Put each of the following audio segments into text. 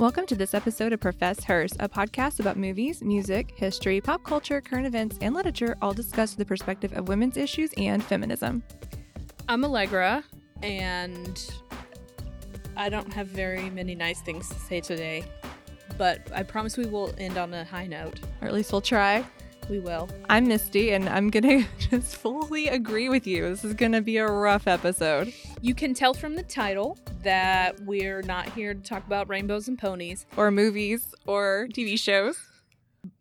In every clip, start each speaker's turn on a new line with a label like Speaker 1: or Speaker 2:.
Speaker 1: Welcome to this episode of Profess Hers, a podcast about movies, music, history, pop culture, current events, and literature, all discussed from the perspective of women's issues and feminism.
Speaker 2: I'm Allegra, and I don't have very many nice things to say today, but I promise we will end on a high note.
Speaker 1: Or at least we'll try.
Speaker 2: We will.
Speaker 1: I'm Misty, and I'm gonna just fully agree with you. This is gonna be a rough episode.
Speaker 2: You can tell from the title that we're not here to talk about rainbows and ponies.
Speaker 1: Or movies or TV shows.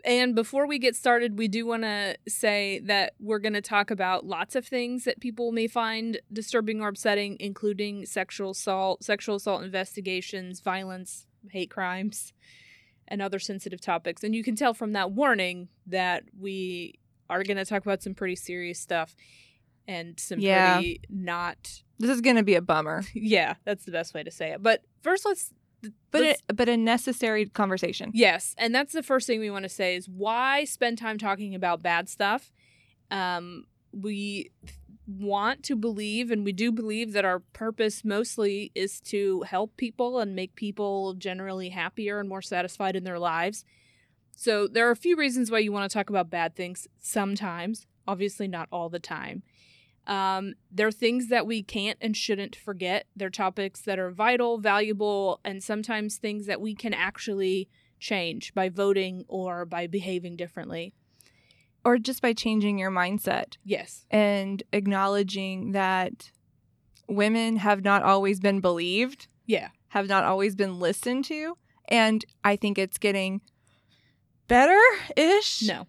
Speaker 2: And before we get started, we do want to say that we're going to talk about lots of things that people may find disturbing or upsetting, including sexual assault, sexual assault investigations, violence, hate crimes, and other sensitive topics. And you can tell from that warning that we are going to talk about some pretty serious stuff and some
Speaker 1: Yeah.
Speaker 2: pretty not.
Speaker 1: This is gonna be a bummer,
Speaker 2: Yeah, that's the best way to say it. But first, let's.
Speaker 1: but
Speaker 2: let's-
Speaker 1: it, but a necessary conversation.
Speaker 2: Yes, and that's the first thing we want to say is why spend time talking about bad stuff? Um, we want to believe, and we do believe that our purpose mostly is to help people and make people generally happier and more satisfied in their lives. So there are a few reasons why you want to talk about bad things sometimes, obviously not all the time. Um, there are things that we can't and shouldn't forget. They're topics that are vital, valuable, and sometimes things that we can actually change by voting or by behaving differently.
Speaker 1: Or just by changing your mindset.
Speaker 2: Yes.
Speaker 1: and acknowledging that women have not always been believed,
Speaker 2: Yeah.
Speaker 1: have not always been listened to. And I think it's getting better ish.
Speaker 2: No.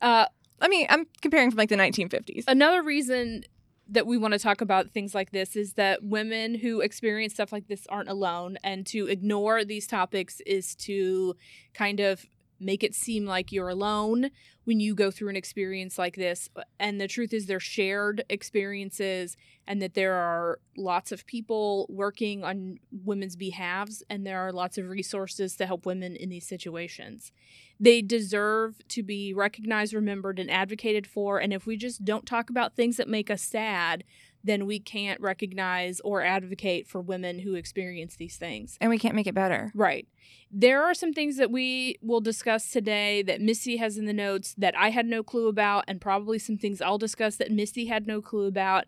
Speaker 2: Uh,
Speaker 1: I mean, I'm comparing from like the 1950s.
Speaker 2: another reason that we want to talk about things like this is that women who experience stuff like this aren't alone and to ignore these topics is to kind of make it seem like you're alone when you go through an experience like this uh, and the truth is they're shared experiences and that there are lots of people working on women's behalves and there are lots of resources to help women in these situations they deserve to be recognized, remembered, and advocated for. And if we just don't talk about things that make us sad, then we can't recognize or advocate for women who experience these things.
Speaker 1: and we can't make it better.
Speaker 2: Right. There are some things that we will discuss today that Missy has in the notes that I had no clue about, and probably some things I'll discuss that Misty had no clue about.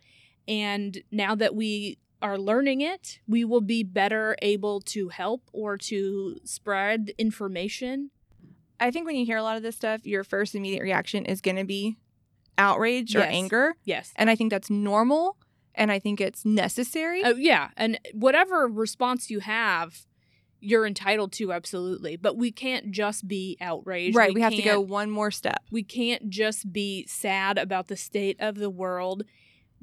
Speaker 2: And now that we are learning it, we will be better able to help or to spread information
Speaker 1: I think when you hear a lot of this stuff, your first immediate reaction is going to be outrage or
Speaker 2: Yes.
Speaker 1: anger.
Speaker 2: Yes.
Speaker 1: And I think that's normal. And I think it's necessary.
Speaker 2: Oh yeah, and whatever response you have, you're entitled to absolutely. But we can't just be outraged.
Speaker 1: right. We, have to go one more step.
Speaker 2: We can't just be sad about the state of the world.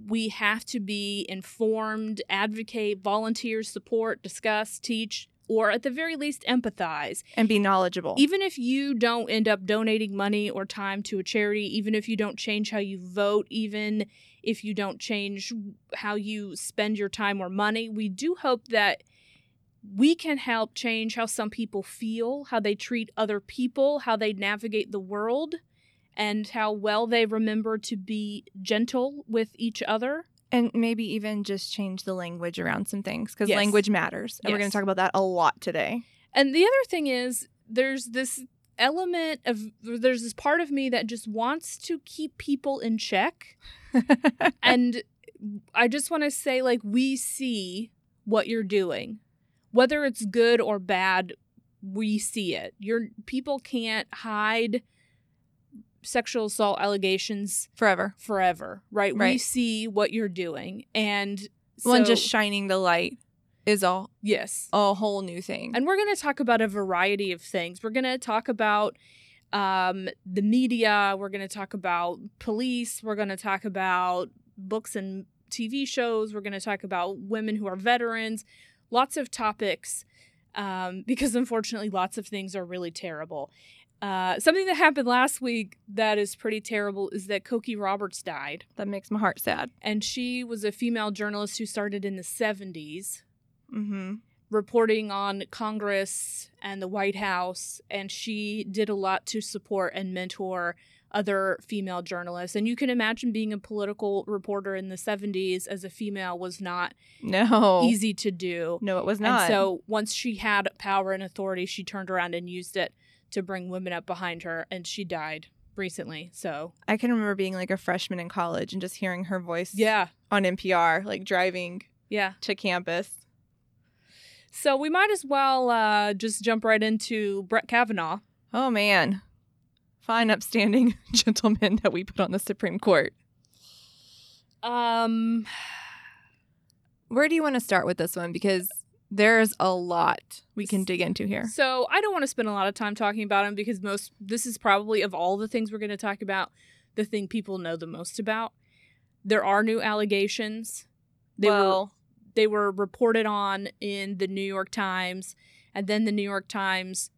Speaker 2: We have to be informed, advocate, volunteer, support, discuss, teach, or at the very least empathize.
Speaker 1: and be knowledgeable.
Speaker 2: Even if you don't end up donating money or time to a charity, even if you don't change how you vote, even if you don't change how you spend your time or money, we do hope that we can help change how some people feel, how they treat other people, how they navigate the world, and how well they remember to be gentle with each other.
Speaker 1: And maybe even just change the language around some things because
Speaker 2: Yes.
Speaker 1: language matters. And we're going to talk about that a lot today.
Speaker 2: And the other thing is, there's this element of, there's this part of me that just wants to keep people in check. and I just want to say, like, we see what you're doing, whether it's good or bad. We see it. Your people can't hide sexual assault allegations
Speaker 1: Forever.
Speaker 2: forever, right? We see what you're doing, and so,
Speaker 1: well, and just shining the light is all
Speaker 2: yes,
Speaker 1: a whole new thing.
Speaker 2: and we're going to talk about a variety of things. We're going to talk about um, the media. We're going to talk about police. We're going to talk about books and TV shows. We're going to talk about women who are veterans. Lots of topics, um, because unfortunately, lots of things are really terrible. Uh, something that happened last week that is pretty terrible is that Cokie Roberts died.
Speaker 1: that makes my heart sad.
Speaker 2: And she was a female journalist who started in the 70s
Speaker 1: Mm-hmm.
Speaker 2: reporting on Congress and the White House, and she did a lot to support and mentor other female journalists. And you can imagine being a political reporter in the 70s as a female was not
Speaker 1: No.
Speaker 2: easy to do.
Speaker 1: No, it was not.
Speaker 2: And so once she had power and authority, she turned around and used it to bring women up behind her, and she died recently. So
Speaker 1: I can remember being like a freshman in college and just hearing her voice
Speaker 2: yeah,
Speaker 1: on NPR, like driving
Speaker 2: yeah.
Speaker 1: to campus.
Speaker 2: So we might as well uh, just jump right into Brett Kavanaugh.
Speaker 1: Oh man. Fine upstanding gentleman that we put on the Supreme Court.
Speaker 2: Um,
Speaker 1: Where do you want to start with this one? Because there's a lot we can dig into here.
Speaker 2: so I don't want to spend a lot of time talking about him because most this is probably of all the things we're going to talk about, the thing people know the most about. There are new allegations. They were
Speaker 1: well,
Speaker 2: they were reported on in the New York Times, and then the New York Times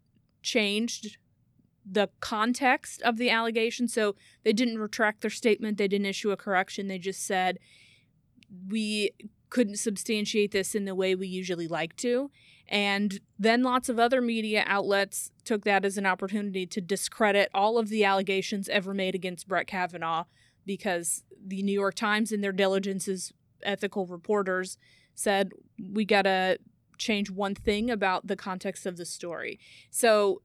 Speaker 2: changed the context of the allegation. So they didn't retract their statement, they didn't issue a correction. They just said, we couldn't substantiate this in the way we usually like to. And then lots of other media outlets took that as an opportunity to discredit all of the allegations ever made against Brett Kavanaugh because the New York Times, in their diligence as ethical reporters, said we got to change one thing about the context of the story. So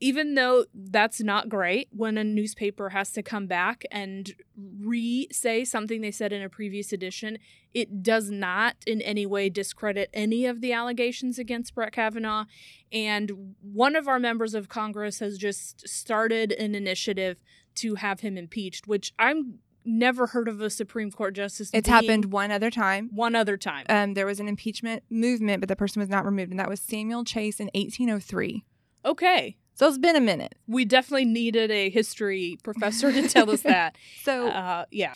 Speaker 2: even though that's not great when a newspaper has to come back and re say something they said in a previous edition, it does not in any way discredit any of the allegations against Brett Kavanaugh. And one of our members of Congress has just started an initiative to have him impeached, which I'm never heard of a Supreme Court justice.
Speaker 1: it's happened one other time.
Speaker 2: one other time.
Speaker 1: Um, there was an impeachment movement, but the person was not removed, and that was Samuel Chase in 1803.
Speaker 2: okay.
Speaker 1: So it's been a minute.
Speaker 2: We definitely needed a history professor to tell us that.
Speaker 1: So
Speaker 2: Uh, yeah.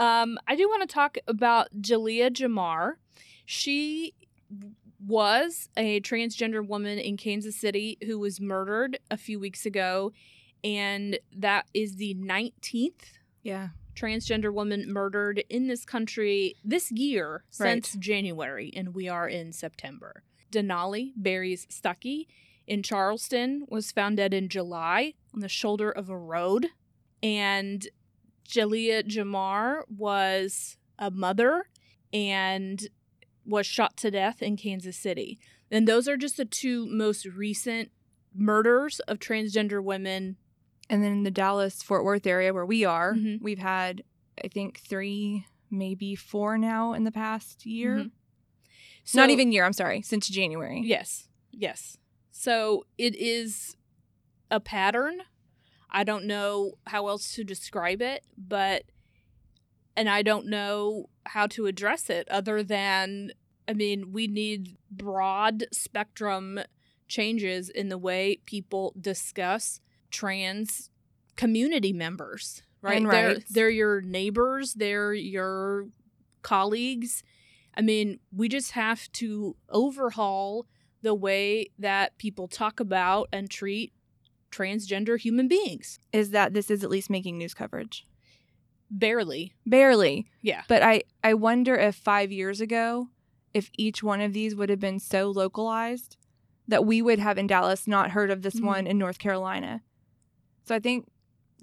Speaker 2: Um, I do want to talk about Ja'leyah Jamar. She was a transgender woman in Kansas City who was murdered a few weeks ago, and that is the 19th
Speaker 1: yeah,
Speaker 2: transgender woman murdered in this country this year
Speaker 1: Right.
Speaker 2: since January, and we are in September. Denali Berries Stuckey in Charleston was found dead in July on the shoulder of a road, and Ja'leyah Jamar was a mother and was shot to death in Kansas City. And those are just the two most recent murders of transgender women.
Speaker 1: and then in the Dallas Fort Worth area where we are,
Speaker 2: Mhm.
Speaker 1: we've had I think three, maybe four now in the past year.
Speaker 2: Mhm.
Speaker 1: Not even year. I'm sorry, since January.
Speaker 2: Yes. Yes. So it is a pattern. I don't know how else to describe it, but and I don't know how to address it other than I mean, we need broad spectrum changes in the way people discuss trans community members, right? They're they're your neighbors, they're your colleagues. I mean, we just have to overhaul the way that people talk about and treat transgender human beings.
Speaker 1: Is that this is at least making news coverage?
Speaker 2: Barely.
Speaker 1: Barely.
Speaker 2: Yeah.
Speaker 1: But I, I wonder if five years ago, if each one of these would have been so localized that we would have in Dallas not heard of this
Speaker 2: Mhm.
Speaker 1: one in North Carolina. So I think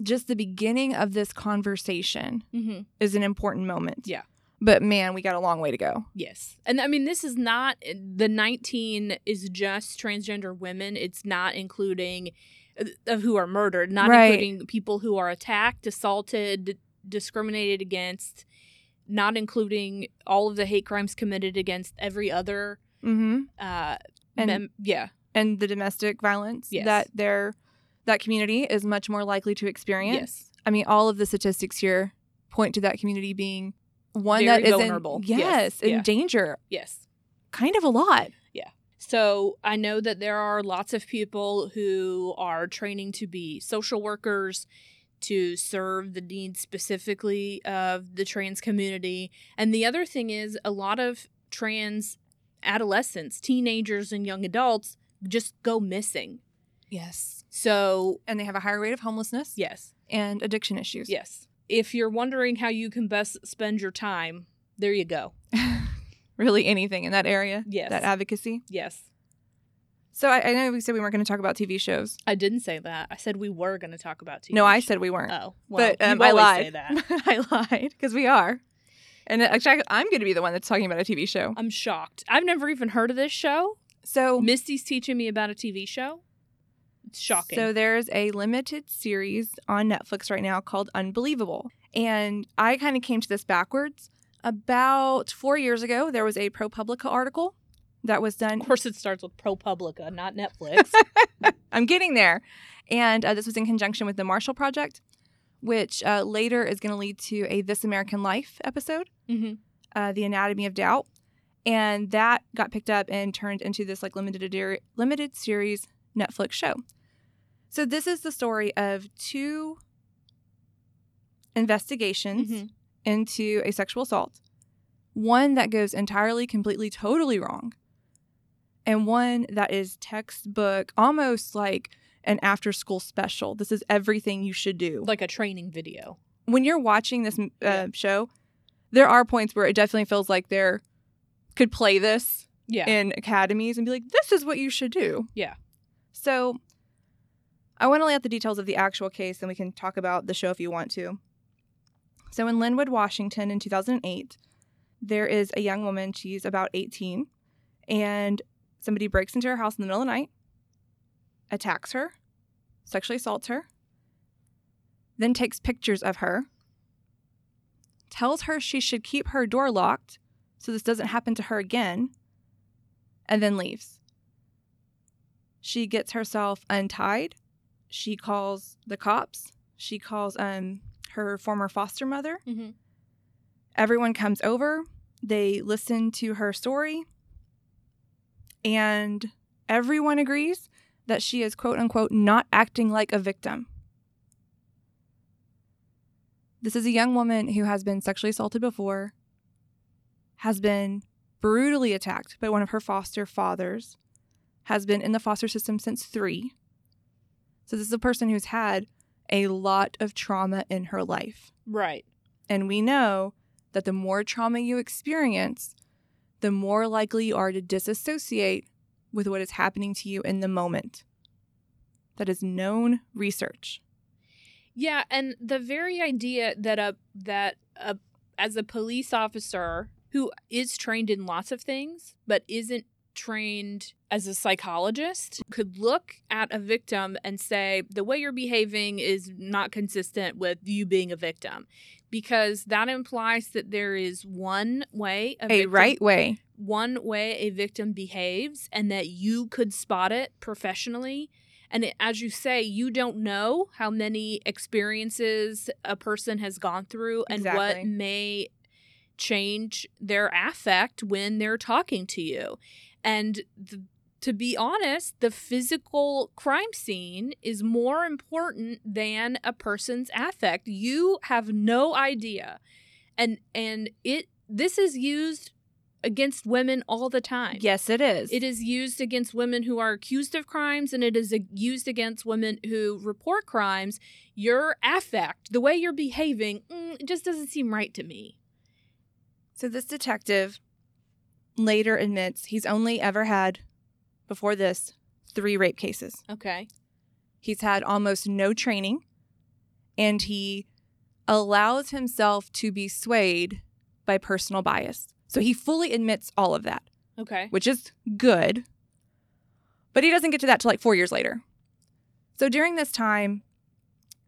Speaker 1: just the beginning of this conversation
Speaker 2: Mm-hmm.
Speaker 1: is an important moment.
Speaker 2: Yeah.
Speaker 1: But man, we got a long way to go.
Speaker 2: Yes. And I mean, this is not the 19 is just transgender women. It's not including uh, of who are murdered, not
Speaker 1: Right.
Speaker 2: including people who are attacked, assaulted, discriminated against, not including all of the hate crimes committed against every other
Speaker 1: Mm-hmm.
Speaker 2: uh
Speaker 1: And
Speaker 2: mem- yeah.
Speaker 1: and the domestic violence
Speaker 2: Yes.
Speaker 1: that their that community is much more likely to experience.
Speaker 2: Yes.
Speaker 1: I mean, all of the statistics here point to that community being one
Speaker 2: Very
Speaker 1: that is
Speaker 2: vulnerable.
Speaker 1: in
Speaker 2: Yes.
Speaker 1: yes, in
Speaker 2: Yeah.
Speaker 1: danger.
Speaker 2: Yes.
Speaker 1: Kind of a lot. Yeah.
Speaker 2: So I know that there are lots of people who are training to be social workers to serve the needs specifically of the trans community. And the other thing is a lot of trans adolescents, teenagers and young adults just go missing.
Speaker 1: Yes.
Speaker 2: So,
Speaker 1: And they have a higher rate of homelessness
Speaker 2: yes.
Speaker 1: and addiction issues.
Speaker 2: Yes. If you're wondering how you can best spend your time, there you go.
Speaker 1: really anything in that area.
Speaker 2: Yes.
Speaker 1: That advocacy.
Speaker 2: Yes.
Speaker 1: So I, I know we said we weren't going to talk about TV shows.
Speaker 2: I didn't say that. I said we were going to talk about TV.
Speaker 1: no, I said we weren't.
Speaker 2: Oh, well,
Speaker 1: but um, I lied. I lied because we are. And actually, I'm going to be the one that's talking about a TV show.
Speaker 2: I'm shocked. I've never even heard of this show.
Speaker 1: So,
Speaker 2: Misty's teaching me about a TV show. It's shocking.
Speaker 1: so there's a limited series on Netflix right now called Unbelievable, and I kind of came to this backwards. About four years ago, there was a ProPublica article that was done
Speaker 2: of course, it starts with ProPublica, not Netflix.
Speaker 1: I'm getting there. And uh, this was in conjunction with the Marshall Project, which uh, later is going to lead to a This American Life episode,
Speaker 2: hmm
Speaker 1: uh, The Anatomy of Doubt. And that got picked up and turned into this like limited limited series Netflix show. So this is the story of two investigations
Speaker 2: Mhm.
Speaker 1: into a sexual assault. One that goes entirely, completely, totally wrong, and one that is textbook, almost like an after school special. This is everything you should do.
Speaker 2: Like a training video.
Speaker 1: when you're watching this uh,
Speaker 2: Yeah.
Speaker 1: show, there are points where it definitely feels like there could play this
Speaker 2: Yeah.
Speaker 1: in academies and be like, this is what you should do.
Speaker 2: Yeah.
Speaker 1: So I want to lay out the details of the actual case and we can talk about the show if you want to. So in Lynnwood, Washington in 2008, there is a young woman, she's about 18, and somebody breaks into her house in the middle of the night, attacks her, sexually assaults her, then takes pictures of her, tells her she should keep her door locked so this doesn't happen to her again, and then leaves. She gets herself untied. She calls the cops. She calls um her former foster mother.
Speaker 2: Mhm.
Speaker 1: Everyone comes over. They listen to her story. And everyone agrees that she is quote unquote not acting like a victim. This is a young woman who has been sexually assaulted before, has been brutally attacked by one of her foster fathers, has been in the foster system since three. So, this is a person who's had a lot of trauma in her life.
Speaker 2: Right.
Speaker 1: And we know that the more trauma you experience, the more likely you are to disassociate with what is happening to you in the moment. That is known research.
Speaker 2: Yeah, and the very idea that a that a as a police officer who is trained in lots of things but isn't trained as a psychologist could look at a victim and say the way you're behaving is not consistent with you being a victim because that implies that there is one way a,
Speaker 1: A
Speaker 2: victim-
Speaker 1: right way.
Speaker 2: one way a victim behaves and that you could spot it professionally and it, as you say you don't know how many experiences a person has gone through and
Speaker 1: Exactly.
Speaker 2: what may change their affect when they're talking to you and the, to be honest the physical crime scene is more important than a person's affect you have no idea and and it this is used against women all the time.
Speaker 1: Yes, it is.
Speaker 2: It is used against women who are accused of crimes and it is used against women who report crimes. Your affect, the way you're behaving, mm, it just doesn't seem right to me.
Speaker 1: So this detective later admits he's only ever had, before this, three rape cases.
Speaker 2: Okay.
Speaker 1: He's had almost no training, and he allows himself to be swayed by personal bias. So he fully admits all of that,
Speaker 2: Okay.
Speaker 1: which is good. But he doesn't get to that till like four years later. So during this time,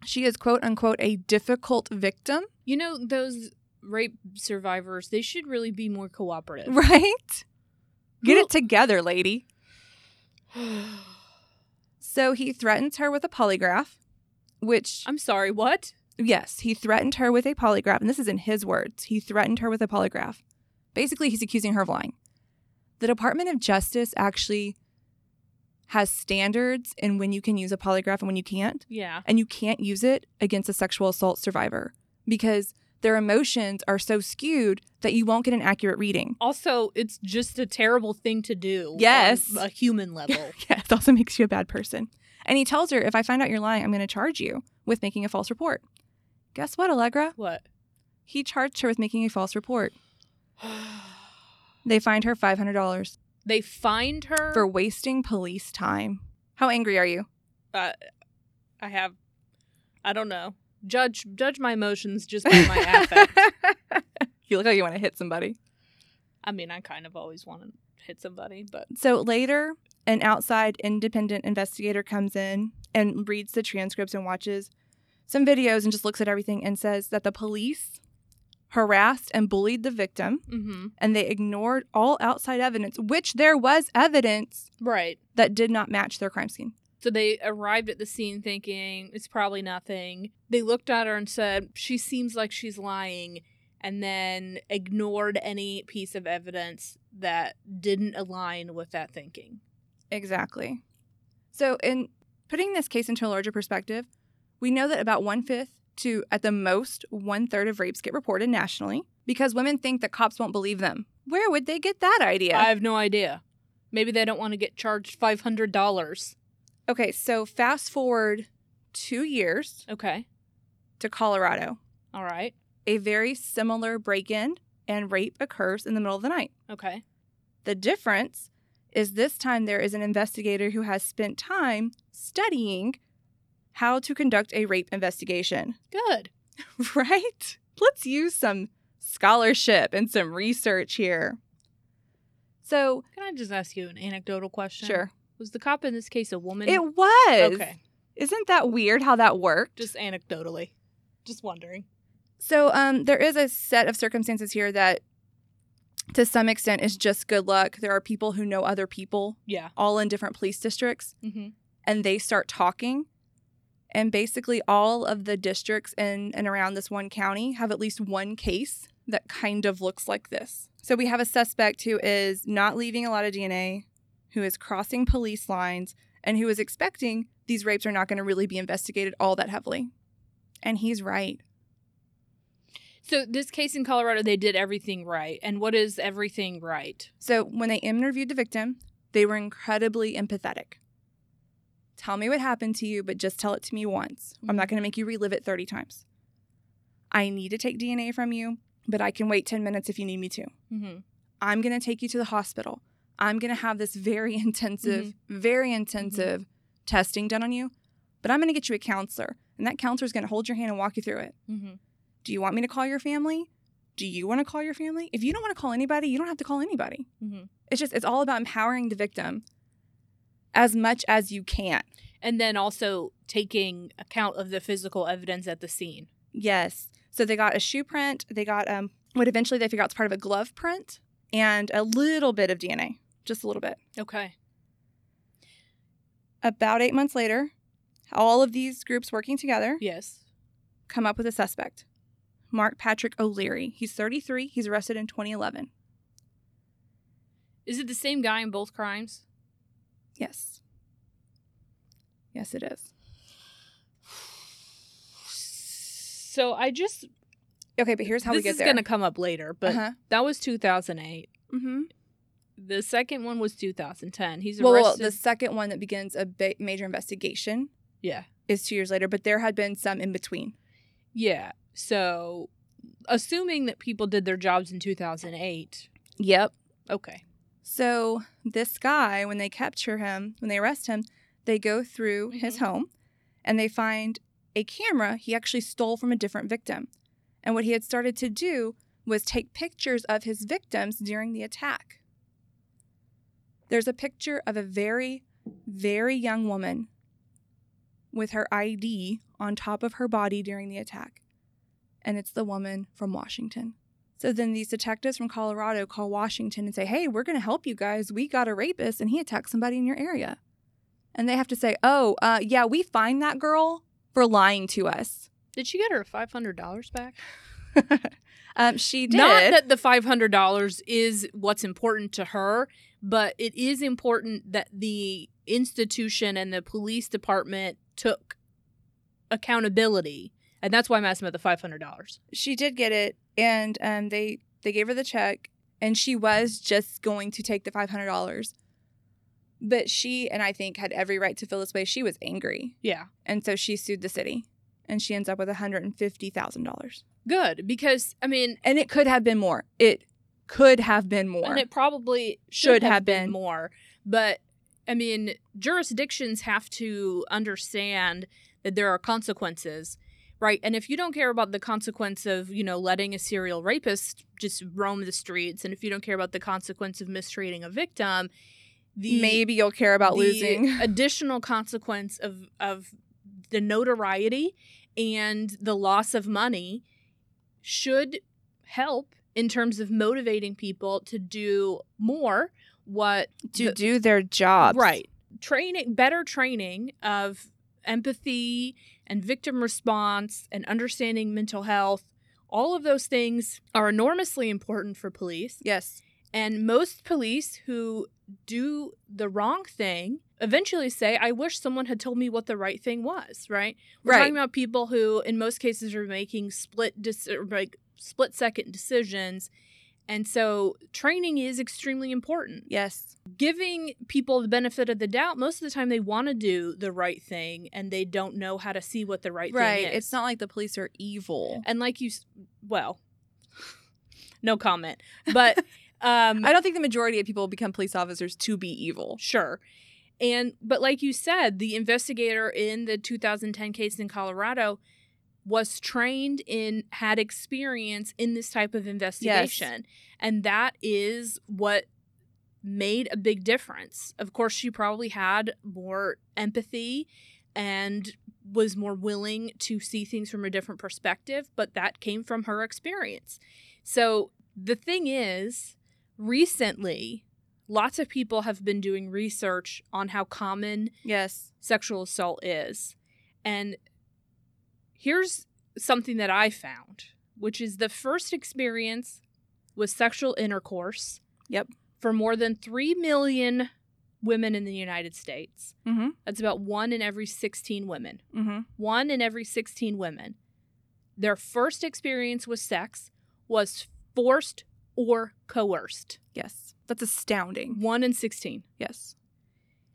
Speaker 1: she is quote unquote a difficult victim,
Speaker 2: You know, those rape survivors, they should really be more cooperative.
Speaker 1: right? Get
Speaker 2: Who-
Speaker 1: it together, lady. So he threatens her with a polygraph, which,
Speaker 2: I'm sorry, what?
Speaker 1: yes, he threatened her with a polygraph. And this is in his words. He threatened her with a polygraph. Basically, he's accusing her of lying. The Department of Justice actually has standards in when you can use a polygraph and when you can't.
Speaker 2: Yeah.
Speaker 1: And you can't use it against a sexual assault survivor because their emotions are so skewed that you won't get an accurate reading.
Speaker 2: Also, it's just a terrible thing to do.
Speaker 1: Yes.
Speaker 2: On a human level.
Speaker 1: Yeah, it also makes you a bad person. And he tells her, if I fined out you're lying, I'm going to charge you with making a false report. Guess what, Allegra?
Speaker 2: what?
Speaker 1: He charged her with making a false report. They fined her $500.
Speaker 2: They find her
Speaker 1: for wasting police time. How angry are you?
Speaker 2: uh, I have I don't know. Judge judge my emotions just by my affect.
Speaker 1: you look like you want to hit somebody.
Speaker 2: I mean, I kind of always want to hit somebody, but
Speaker 1: So later, an outside independent investigator comes in and reads the transcripts and watches some videos and just looks at everything and says that the police harassed and bullied the victim
Speaker 2: mm-hmm.
Speaker 1: and they ignored all outside evidence, which there was evidence
Speaker 2: right.
Speaker 1: that did not match their crime scene.
Speaker 2: So they arrived at the scene thinking it's probably nothing. They looked at her and said, She seems like she's lying, and then ignored any piece of evidence that didn't align with that thinking.
Speaker 1: Exactly. So, in putting this case into a larger perspective, we know that about one fifth to at the most one third of rapes get reported nationally because women think that cops won't believe them. Where would they get that idea?
Speaker 2: I have no idea. Maybe they don't want to get charged $500.
Speaker 1: Okay, so fast forward two years
Speaker 2: Okay.
Speaker 1: to Colorado.
Speaker 2: All right.
Speaker 1: A very similar break in and rape occurs in the middle of the night.
Speaker 2: Okay.
Speaker 1: The difference is this time there is an investigator who has spent time studying how to conduct a rape investigation.
Speaker 2: Good.
Speaker 1: Right? Let's use some scholarship and some research here. So,
Speaker 2: Can I just ask you an anecdotal question?
Speaker 1: sure.
Speaker 2: Was the cop in this case a woman?
Speaker 1: It was.
Speaker 2: Okay.
Speaker 1: Isn't that weird how that worked?
Speaker 2: Just anecdotally. Just wondering.
Speaker 1: So um, there is a set of circumstances here that, to some extent, is just good luck. There are people who know other people,
Speaker 2: Yeah.
Speaker 1: all in different police districts,
Speaker 2: Mm-hmm.
Speaker 1: and they start talking. And basically, all of the districts in and around this one county have at least one case that kind of looks like this. So we have a suspect who is not leaving a lot of DNA, who is crossing police lines, and who is expecting these rapes are not going to really be investigated all that heavily. And he's right.
Speaker 2: So this case in Colorado, they did everything right. And what is everything right?
Speaker 1: So when they interviewed the victim, they were incredibly empathetic. Tell me what happened to you, but just tell it to me once. I'm not going to make you relive it 30 times. I need to take DNA from you, but I can wait 10 minutes if you need me to.
Speaker 2: Mm-hmm.
Speaker 1: I'm going to take you to the hospital. I'm going to have this very intensive, very intensive testing done on you, but I'm going to get you a counselor, and that counselor is going to hold your hand and walk you through it.
Speaker 2: Mm-hmm.
Speaker 1: Do you want me to call your family? Do you want to call your family? If you don't want to call anybody, you don't have to call anybody.
Speaker 2: Mm-hmm.
Speaker 1: It's just, it's all about empowering the victim as much as you can.
Speaker 2: And then also taking account of the physical evidence at the scene.
Speaker 1: Yes. So they got a shoe print. They got um, what eventually they figured out is part of a glove print and a little bit of DNA, just a little bit.
Speaker 2: Okay.
Speaker 1: About eight months later, all of these groups working together
Speaker 2: Yes.
Speaker 1: come up with a suspect Marc Patrick O'Leary. He's 33. He's arrested in 2011.
Speaker 2: Is it the same guy in both crimes?
Speaker 1: Yes. Yes, it is.
Speaker 2: So I just
Speaker 1: Okay, but here's how we get there.
Speaker 2: this is going to come up later, but
Speaker 1: uh-huh.
Speaker 2: that was 2008.
Speaker 1: mm-hmm.
Speaker 2: The second one was 2010. He's
Speaker 1: Well, well, the second one that begins a ba- major investigation
Speaker 2: yeah.
Speaker 1: is two years later, but there had been some in between.
Speaker 2: Yeah. So assuming that people did their jobs in 2008.
Speaker 1: Yep.
Speaker 2: Okay.
Speaker 1: So this guy, when they capture him, when they arrest him, they go through his
Speaker 2: Mhm.
Speaker 1: home and they find a camera he actually stole from a different victim. And what he had started to do was take pictures of his victims during the attack. There's a picture of a very, very young woman with her ID on top of her body during the attack. And it's the woman from Washington. So then these detectives from Colorado call Washington and say, Hey, we're going to help you guys. We got a rapist and he attacked somebody in your area. And they have to say, Oh, uh, yeah, we fined that girl for lying to us.
Speaker 2: Did she get her $500 back?
Speaker 1: um, she did.
Speaker 2: Not that the $500 is what's important to her, but it is important that the institution and the police department took accountability. And that's why I'm asking about the $500.
Speaker 1: she did get it. And um, they, they gave her the check and she was just going to take the $500. But she, and I think, had every right to feel this way. She was angry.
Speaker 2: Yeah.
Speaker 1: And so she sued the city and she ends up with $150,000.
Speaker 2: Good. Because, I mean,
Speaker 1: And it could have been more. It could have been more.
Speaker 2: And it probably should,
Speaker 1: Should
Speaker 2: have,
Speaker 1: have
Speaker 2: been
Speaker 1: been.
Speaker 2: more. But I mean, jurisdictions have to understand that there are consequences, right? And if you don't care about the consequence of, you know, letting a serial rapist just roam the streets, and if you don't care about the consequence of mistreating a victim, the
Speaker 1: Maybe you'll care about
Speaker 2: the
Speaker 1: losing.
Speaker 2: additional consequence of of the notoriety and the loss of money should help in terms of motivating people to do more what
Speaker 1: to
Speaker 2: the-
Speaker 1: do their jobs.
Speaker 2: right training better training of empathy and victim response and understanding mental health all of those things are enormously important for police
Speaker 1: Yes.
Speaker 2: and most police who do the wrong thing eventually say, I wish someone had told me what the right thing was, right? We're
Speaker 1: Right.
Speaker 2: talking about people who, in most cases, are making split, dis- like split second decisions. And so training is extremely important.
Speaker 1: Yes.
Speaker 2: Giving people the benefit of the doubt, most of the time they want to do the right thing and they don't know how to see what the right,
Speaker 1: Right.
Speaker 2: thing is.
Speaker 1: It's not like the police are evil.
Speaker 2: And like you, well, no comment. But um,
Speaker 1: I don't think the majority of people become police officers to be evil.
Speaker 2: Sure. And but like you said, the investigator in the 2010 case in Colorado was trained in had experience in this type of investigation. And that is what made a big difference. Of course, she probably had more empathy and was more willing to see things from a different perspective, but that came from her experience. So the thing is, recently, lots of people have been doing research on how common
Speaker 1: Yes.
Speaker 2: sexual assault is. And here's something that I found, which is the first experience with sexual intercourse.
Speaker 1: Yep.
Speaker 2: For more than 3 million women in the United States.
Speaker 1: Mm-hmm.
Speaker 2: That's about one in every 16 women.
Speaker 1: Mm-hmm.
Speaker 2: One in every 16 women. Their first experience with sex was forced or coerced.
Speaker 1: Yes. That's astounding.
Speaker 2: One in 16.
Speaker 1: Yes.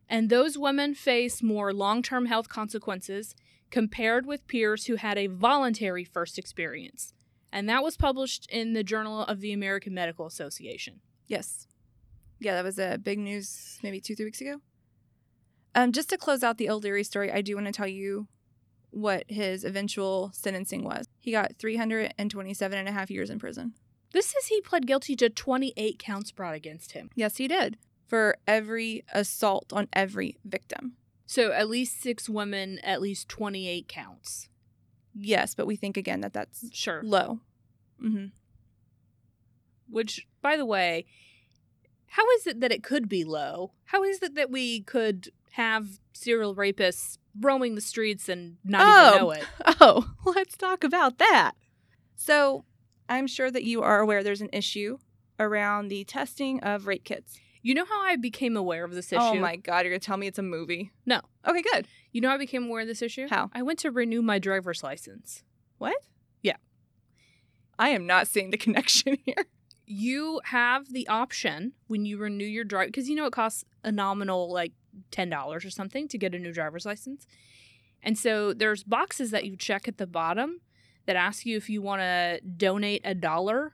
Speaker 2: And those women face more long term health consequences compared with peers who had a voluntary first experience. And that was published in the Journal of the American Medical Association.
Speaker 1: Yes. Yeah, that was a big news maybe two, three weeks ago. Um, just to close out the O'Leary story, I do want to tell you what his eventual sentencing was. He got 327 and a half years in prison.
Speaker 2: This says he pled guilty to 28 counts brought against him.
Speaker 1: Yes, he did. For every assault on every victim.
Speaker 2: So at least six women, at least 28 counts.
Speaker 1: Yes, but we think again that that's
Speaker 2: Sure.
Speaker 1: low. Mm-hmm.
Speaker 2: Which, by the way, how is it that it could be low? How is it that we could have serial rapists roaming the streets and not
Speaker 1: Oh.
Speaker 2: even know it?
Speaker 1: Oh, let's talk about that. So, I'm sure that you are aware there's an issue around the testing of rape kits.
Speaker 2: You know how I became aware of this oh issue?
Speaker 1: Oh my god, you're gonna tell me it's a movie?
Speaker 2: No.
Speaker 1: Okay, good.
Speaker 2: You know how I became aware of this issue?
Speaker 1: How?
Speaker 2: I went to renew my driver's license.
Speaker 1: What?
Speaker 2: Yeah.
Speaker 1: I am not seeing the connection here.
Speaker 2: You have the option when you renew your drive because you know it costs a nominal like ten dollars or something to get a new driver's license. And so there's boxes that you check at the bottom that ask you if you want to donate a dollar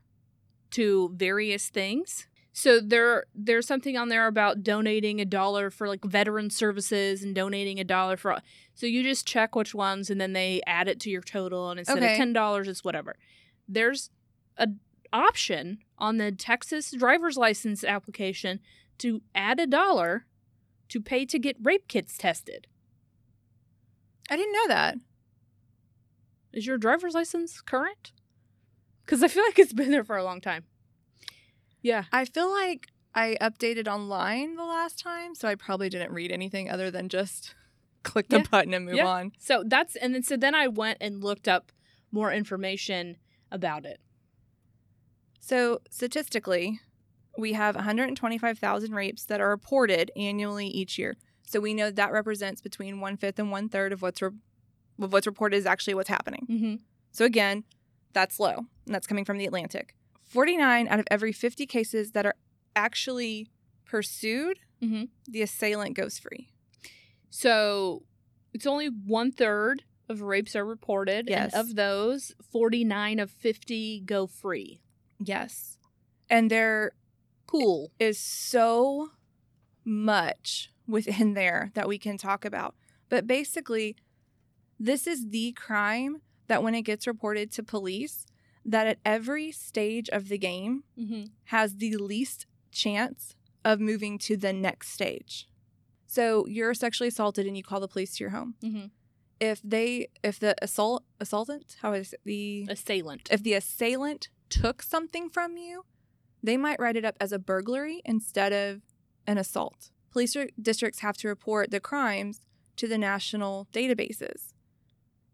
Speaker 2: to various things. So there there's something on there about donating a dollar for like veteran services and donating a dollar for so you just check which ones and then they add it to your total and instead
Speaker 1: Okay.
Speaker 2: of ten dollars it's whatever. There's a option on the Texas driver's license application to add a dollar to pay to get rape kits tested.
Speaker 1: I didn't know that.
Speaker 2: Is your driver's license current? Because I feel like it's been there for a long time. Yeah.
Speaker 1: I feel like I updated online the last time, so I probably didn't read anything other than just click the
Speaker 2: Yeah.
Speaker 1: button and move
Speaker 2: Yeah.
Speaker 1: on.
Speaker 2: So that's and then so then I went and looked up more information about it.
Speaker 1: So, statistically, we have 125,000 rapes that are reported annually each year. So we know that represents between one fifth and one third of what's re- of what's reported is actually what's happening.
Speaker 2: Mm-hmm.
Speaker 1: So again, that's low, and that's coming from the Atlantic. 49 out of every 50 cases that are actually pursued,
Speaker 2: Mhm.
Speaker 1: the assailant goes free.
Speaker 2: So it's only one third of rapes are reported.
Speaker 1: Yes.
Speaker 2: And of those, 49 of 50 go free.
Speaker 1: Yes. And there
Speaker 2: Cool.
Speaker 1: is so much within there that we can talk about. But basically, this is the crime that when it gets reported to police, that at every stage of the game
Speaker 2: Mm-hmm.
Speaker 1: has the least chance of moving to the next stage. So you're sexually assaulted and you call the police to your home.
Speaker 2: Mm-hmm.
Speaker 1: If they if the assault assaultant, how is it the
Speaker 2: Assailant.
Speaker 1: if the assailant took something from you, they might write it up as a burglary instead of an assault. Police districts have to report the crimes to the national databases.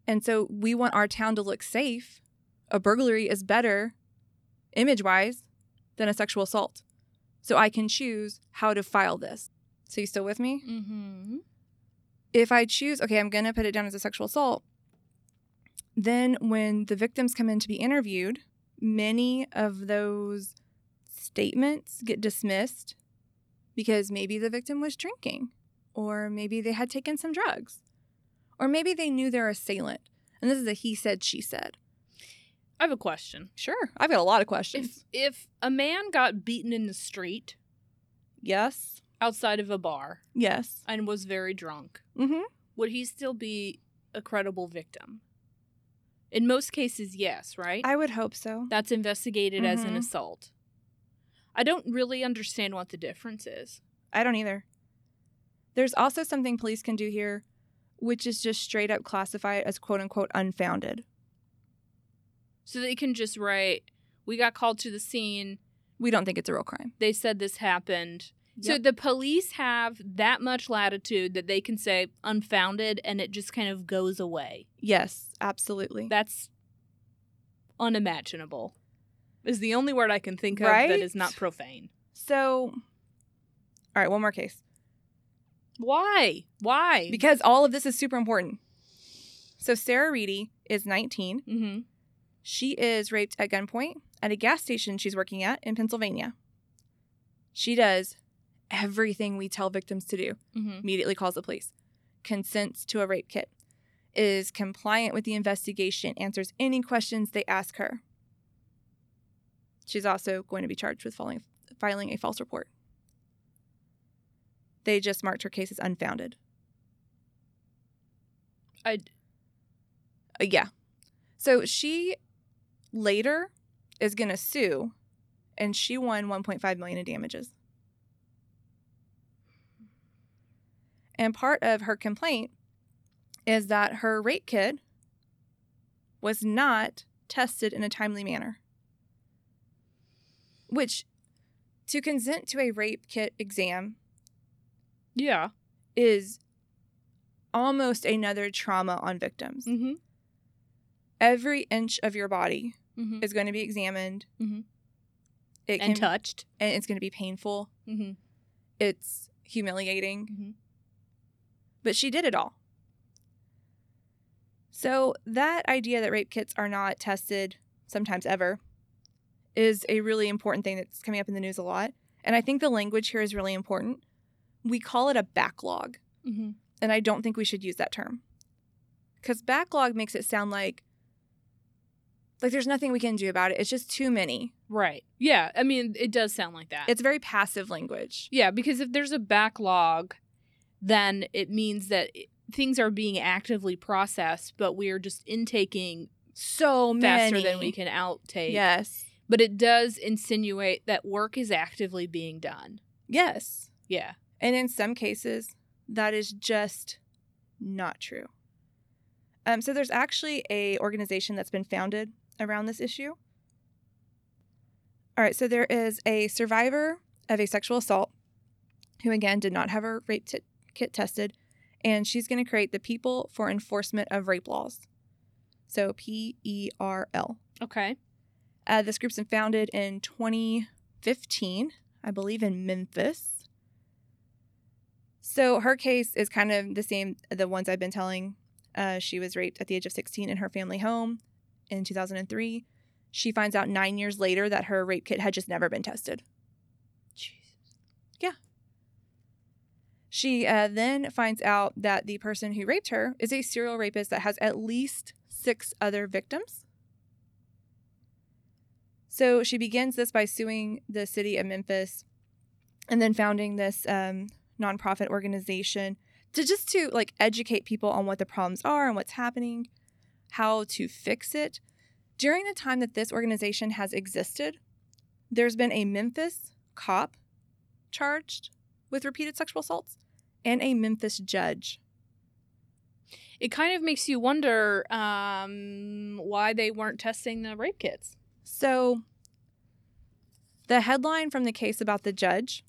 Speaker 1: And so we want our town to look safe. A burglary is better, image wise, than a sexual assault. So I can choose how to file this. So you still with me?
Speaker 2: mm-hmm.
Speaker 1: if I choose, okay, I'm going to put it down as a sexual assault, then when the victims come in to be interviewed, many of those statements get dismissed because maybe the victim was drinking, or maybe they had taken some drugs, or maybe they knew their assailant. And this is a he said, she said.
Speaker 2: I have a question.
Speaker 1: Sure, I've got a lot of questions.
Speaker 2: If if a man got beaten in the street
Speaker 1: yes,
Speaker 2: outside of a bar
Speaker 1: yes.
Speaker 2: and was very drunk,
Speaker 1: Mm-hmm.
Speaker 2: would he still be a credible victim? In most cases, yes, right?
Speaker 1: I would hope so.
Speaker 2: That's investigated as an
Speaker 1: Mhm.
Speaker 2: assault. I don't really understand what the difference is.
Speaker 1: I don't either. There's also something police can do here, which is just straight up classify it as quote unquote unfounded.
Speaker 2: So they can just write, we got called to the scene.
Speaker 1: We don't think it's a real crime.
Speaker 2: They said this happened. So the police have that much latitude that they can say unfounded and it just kind of goes away.
Speaker 1: Yes, absolutely.
Speaker 2: That's unimaginable. Is the only word I can think of
Speaker 1: Right?
Speaker 2: that is not profane.
Speaker 1: so, all right, one more case.
Speaker 2: Why? Why?
Speaker 1: Because all of this is super important. So, Sara Reedy is 19.
Speaker 2: mm-hmm.
Speaker 1: She is raped at gunpoint at a gas station she's working at in Pennsylvania. She does everything we tell victims to do.
Speaker 2: Mm-hmm.
Speaker 1: immediately calls the police, consents to a rape kit, is compliant with the investigation, answers any questions they ask her. She's also going to be charged with filing, filing a false report. They just marked her case as unfounded.
Speaker 2: I
Speaker 1: Uh, yeah. So she later is going to sue, and she won 1.5 million in damages. And part of her complaint is that her rape kit was not tested in a timely manner. Which, to consent to a rape kit exam
Speaker 2: yeah.
Speaker 1: is almost another trauma on victims.
Speaker 2: Mm-hmm.
Speaker 1: Every inch of your body
Speaker 2: Mm-hmm.
Speaker 1: is going to be examined.
Speaker 2: Mhm.
Speaker 1: It
Speaker 2: And
Speaker 1: can,
Speaker 2: touched.
Speaker 1: and it's going to be painful.
Speaker 2: Mm-hmm.
Speaker 1: It's humiliating.
Speaker 2: Mm-hmm.
Speaker 1: But she did it all. So that idea that rape kits are not tested sometimes ever is a really important thing that's coming up in the news a lot. And I think the language here is really important. We call it a backlog,
Speaker 2: Mm-hmm.
Speaker 1: and I don't think we should use that term. Cuz backlog makes it sound like like there's nothing we can do about it. It's just too many.
Speaker 2: Right. Yeah. I mean, it does sound like that.
Speaker 1: It's very passive language.
Speaker 2: yeah, because if there's a backlog, then it means that things are being actively processed, but we are just intaking
Speaker 1: So many
Speaker 2: faster than we can outtake.
Speaker 1: Yes.
Speaker 2: But it does insinuate that work is actively being done.
Speaker 1: Yes.
Speaker 2: Yeah.
Speaker 1: And in some cases, that is just not true. Um, so there's actually a organization that's been founded around this issue. All right, so there is a survivor of a sexual assault who again did not have her rape t- kit tested, and she's going to create the People for Enforcement of Rape Laws. So P E R L.
Speaker 2: Okay.
Speaker 1: Uh, this group's been founded in 2015, I believe, in Memphis. So her case is kind of the same, the ones I've been telling. Uh, she was raped at the age of 16 in her family home in 2003. She finds out nine years later that her rape kit had just never been tested.
Speaker 2: Jesus. Yeah.
Speaker 1: She uh, then finds out that the person who raped her is a serial rapist that has at least six other victims. So she begins this by suing the city of Memphis and then founding this um, nonprofit organization to just to like educate people on what the problems are and what's happening, how to fix it. During the time that this organization has existed, there's been a Memphis cop charged with repeated sexual assaults and a Memphis judge.
Speaker 2: It kind of makes you wonder um, why they weren't testing the rape kits.
Speaker 1: So, the headline from the case about the judge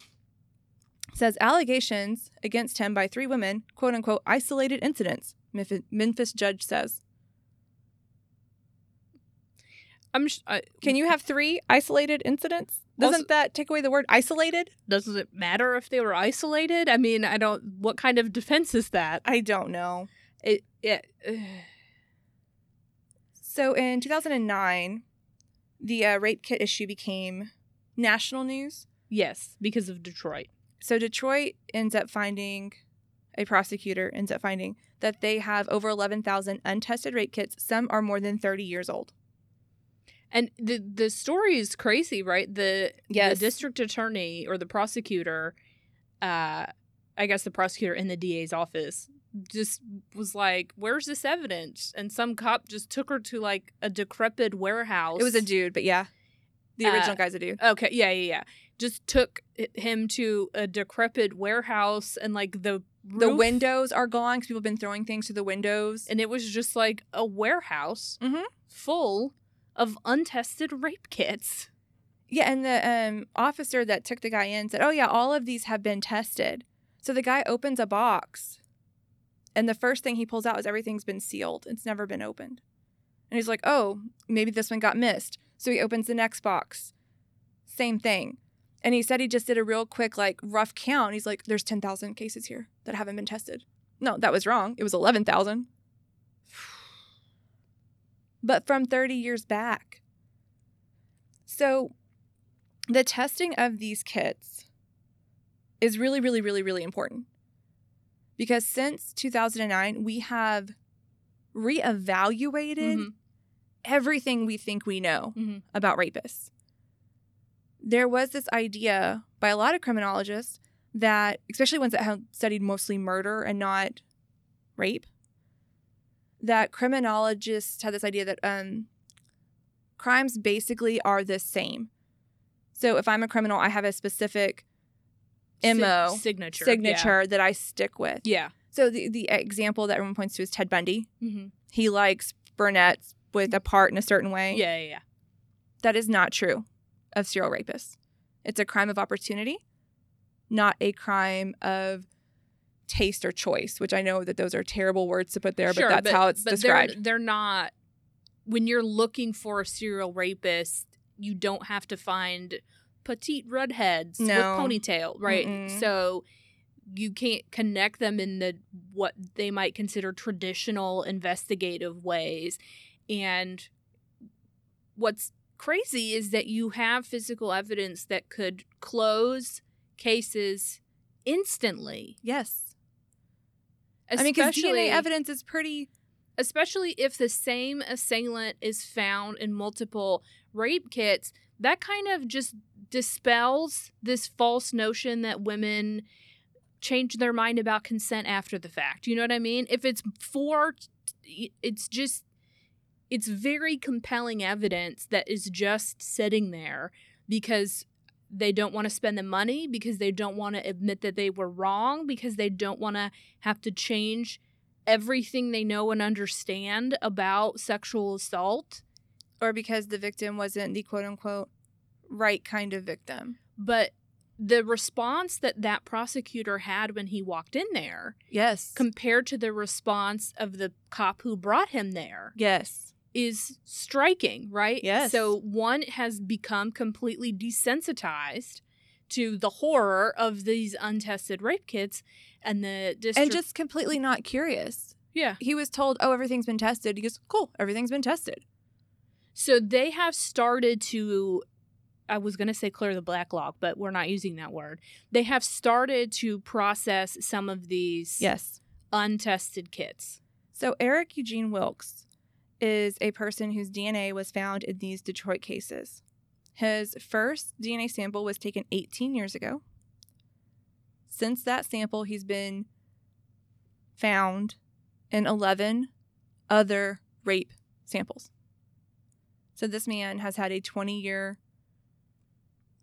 Speaker 1: says allegations against him by three women, quote unquote, isolated incidents, Memphis, Memphis judge says.
Speaker 2: I'm. Sh- I,
Speaker 1: Can you have three isolated incidents? Doesn't
Speaker 2: Also-
Speaker 1: that take away the word isolated?
Speaker 2: Doesn't it matter if they were isolated? I mean, I don't. What kind of defense is that?
Speaker 1: I don't know.
Speaker 2: It. it
Speaker 1: So in 2009, the uh, rape kit issue became national news.
Speaker 2: yes, because of Detroit.
Speaker 1: So Detroit ends up finding, a prosecutor ends up finding that they have over 11,000 untested rape kits. Some are more than 30 years old.
Speaker 2: And the the story is crazy, right? The
Speaker 1: Yes.
Speaker 2: the district attorney or the prosecutor, uh, I guess the prosecutor in the DA's office just was like, "Where's this evidence?" And some cop just took her to like a decrepit warehouse.
Speaker 1: It was a dude, but yeah, the
Speaker 2: Uh,
Speaker 1: original guy's a dude.
Speaker 2: Okay, yeah, yeah, yeah. Just took him to a decrepit warehouse and like the
Speaker 1: The windows are gone because people have been throwing things through the windows.
Speaker 2: and it was just like a warehouse
Speaker 1: mm-hmm.
Speaker 2: full of untested rape kits.
Speaker 1: Yeah, and the um, officer that took the guy in said, "Oh yeah, all of these have been tested." So the guy opens a box, and the first thing he pulls out is everything's been sealed. It's never been opened, and he's like, "Oh, maybe this one got missed." So he opens the next box, same thing, and he said he just did a real quick like rough count. He's like, "There's ten thousand cases here that haven't been tested." No, that was wrong. It was eleven thousand, but from thirty years back. So the testing of these kits is really, really, really, really important because since 2009, we have reevaluated
Speaker 2: Mhm.
Speaker 1: everything we think we know
Speaker 2: Mhm.
Speaker 1: about rapists. There was this idea by a lot of criminologists that, especially ones that have studied mostly murder and not rape, that criminologists had this idea that um, crimes basically are the same. So if I'm a criminal, I have a specific
Speaker 2: Sig-
Speaker 1: MO,
Speaker 2: signature
Speaker 1: signature that I stick with.
Speaker 2: Yeah.
Speaker 1: So the, the example that everyone points to is Ted Bundy.
Speaker 2: Yeah. hmm
Speaker 1: He likes brunettes with a part in a certain way.
Speaker 2: Yeah. Yeah. yeah.
Speaker 1: That is not true of serial rapists. It's a crime of opportunity, not a crime of taste or choice, which I know that those are terrible words to put there,
Speaker 2: Sure,
Speaker 1: but that's how it's
Speaker 2: but
Speaker 1: described.
Speaker 2: They're, they're not. When you're looking for a serial rapist, you don't have to find petite redheads
Speaker 1: No.
Speaker 2: with ponytail, right?
Speaker 1: Mm-mm.
Speaker 2: So you can't connect them in the what they might consider traditional investigative ways. And what's crazy is that you have physical evidence that could close cases instantly.
Speaker 1: yes. I mean, because DNA evidence is pretty.
Speaker 2: especially if the same assailant is found in multiple rape kits, that kind of just dispels this false notion that women change their mind about consent after the fact. You know what I mean? If it's for, it's just, it's very compelling evidence that is just sitting there because they don't want to spend the money, because they don't want to admit that they were wrong, because they don't want to have to change everything they know and understand about sexual assault.
Speaker 1: Or because the victim wasn't the quote unquote right kind of victim.
Speaker 2: But the response that that prosecutor had when he walked in there
Speaker 1: Yes.
Speaker 2: compared to the response of the cop who brought him there
Speaker 1: yes.
Speaker 2: Is striking, right?
Speaker 1: Yes.
Speaker 2: So one has become completely desensitized to the horror of these untested rape kits and the district
Speaker 1: And just completely not curious.
Speaker 2: yeah.
Speaker 1: He was told, oh, everything's been tested. He goes, cool, everything's been tested.
Speaker 2: So they have started to I was going to say clear the black log, but we're not using that word. They have started to process some of these
Speaker 1: Yes.
Speaker 2: untested kits.
Speaker 1: So Eric Eugene Wilkes is a person whose DNA was found in these Detroit cases. His first DNA sample was taken 18 years ago. Since that sample, he's been found in 11 other rape samples. So this man has had a 20 year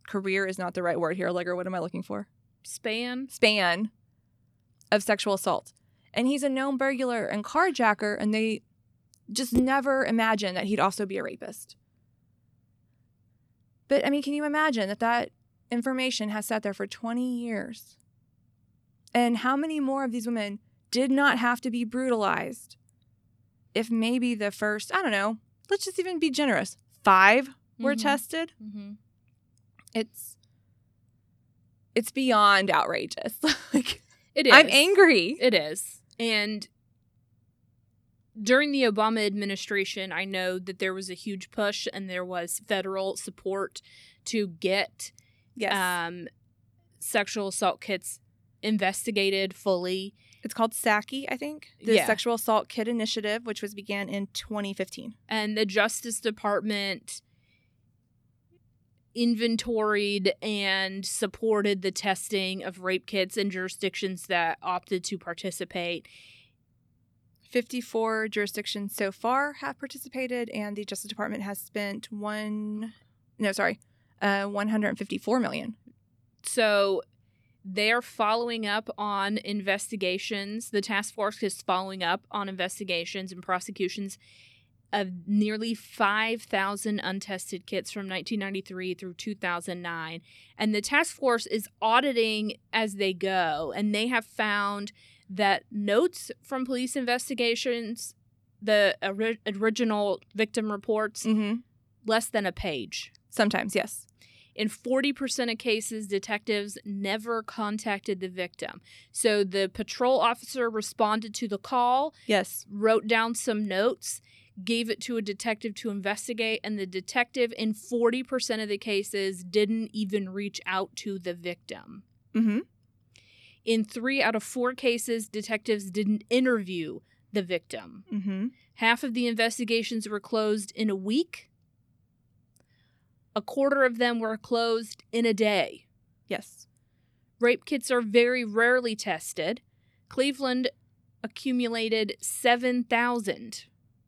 Speaker 1: career is not the right word here. Or what am I looking for?
Speaker 2: Span.
Speaker 1: Span of sexual assault. And he's a known burglar and carjacker, and they just never imagined that he'd also be a rapist. But I mean, can you imagine that that information has sat there for 20 years? And how many more of these women did not have to be brutalized if maybe the first, I don't know, let's just even be generous, 5 were
Speaker 2: Mhm.
Speaker 1: tested?
Speaker 2: Mm-hmm.
Speaker 1: It's it's beyond outrageous. like
Speaker 2: It is.
Speaker 1: I'm angry.
Speaker 2: It is. And during the Obama administration, I know that there was a huge push and there was federal support to get
Speaker 1: Yes.
Speaker 2: um, sexual assault kits investigated fully.
Speaker 1: It's called SAKI, I think. The
Speaker 2: Yeah.
Speaker 1: Sexual Assault Kit Initiative, which was began in 2015.
Speaker 2: And the Justice Department inventoried and supported the testing of rape kits in jurisdictions that opted to participate.
Speaker 1: 54 jurisdictions so far have participated, and the Justice Department has spent one, no, sorry, uh, 154 million.
Speaker 2: So they're following up on investigations. The task force is following up on investigations and prosecutions of nearly 5,000 untested kits from 1993 through 2009. And the task force is auditing as they go. And they have found that notes from police investigations, the ori- original victim reports,
Speaker 1: Mm-hmm.
Speaker 2: less than a page.
Speaker 1: Sometimes, yes.
Speaker 2: In 40% of cases, detectives never contacted the victim. So the patrol officer responded to the call,
Speaker 1: Yes.
Speaker 2: wrote down some notes, gave it to a detective to investigate, and the detective, in 40% of the cases, didn't even reach out to the victim.
Speaker 1: Mm-hmm.
Speaker 2: In three out of four cases, detectives didn't interview the victim.
Speaker 1: Mm-hmm.
Speaker 2: Half of the investigations were closed in a week. A quarter of them were closed in a day.
Speaker 1: Yes.
Speaker 2: Rape kits are very rarely tested. Cleveland accumulated 7,000.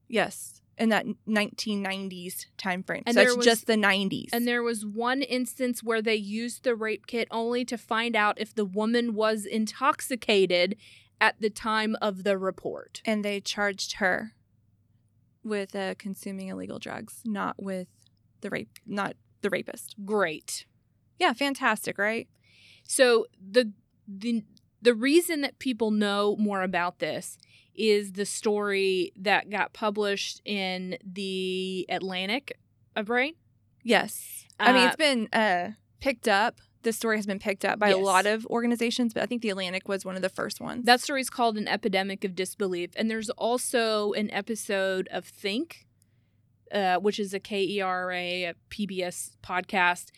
Speaker 1: Yes. In that 1990s time frame.
Speaker 2: And
Speaker 1: so it's
Speaker 2: was-
Speaker 1: just the 90s.
Speaker 2: And there was one instance where they used the rape kit only to find out if the woman was intoxicated at the time of the report.
Speaker 1: and they charged her with uh, consuming illegal drugs, not with the rape, not the rapist.
Speaker 2: Great.
Speaker 1: Yeah, fantastic, right?
Speaker 2: So the the the reason that people know more about this is the story that got published in the Atlantic, uh, right?
Speaker 1: Yes. I mean,
Speaker 2: Uh,
Speaker 1: it's been uh, picked up. This story has been picked up by a lot of organizations, but I think the Atlantic was one of the first ones.
Speaker 2: That story is called An Epidemic of Disbelief. And there's also an episode of Think, uh, which is a KERA, a PBS podcast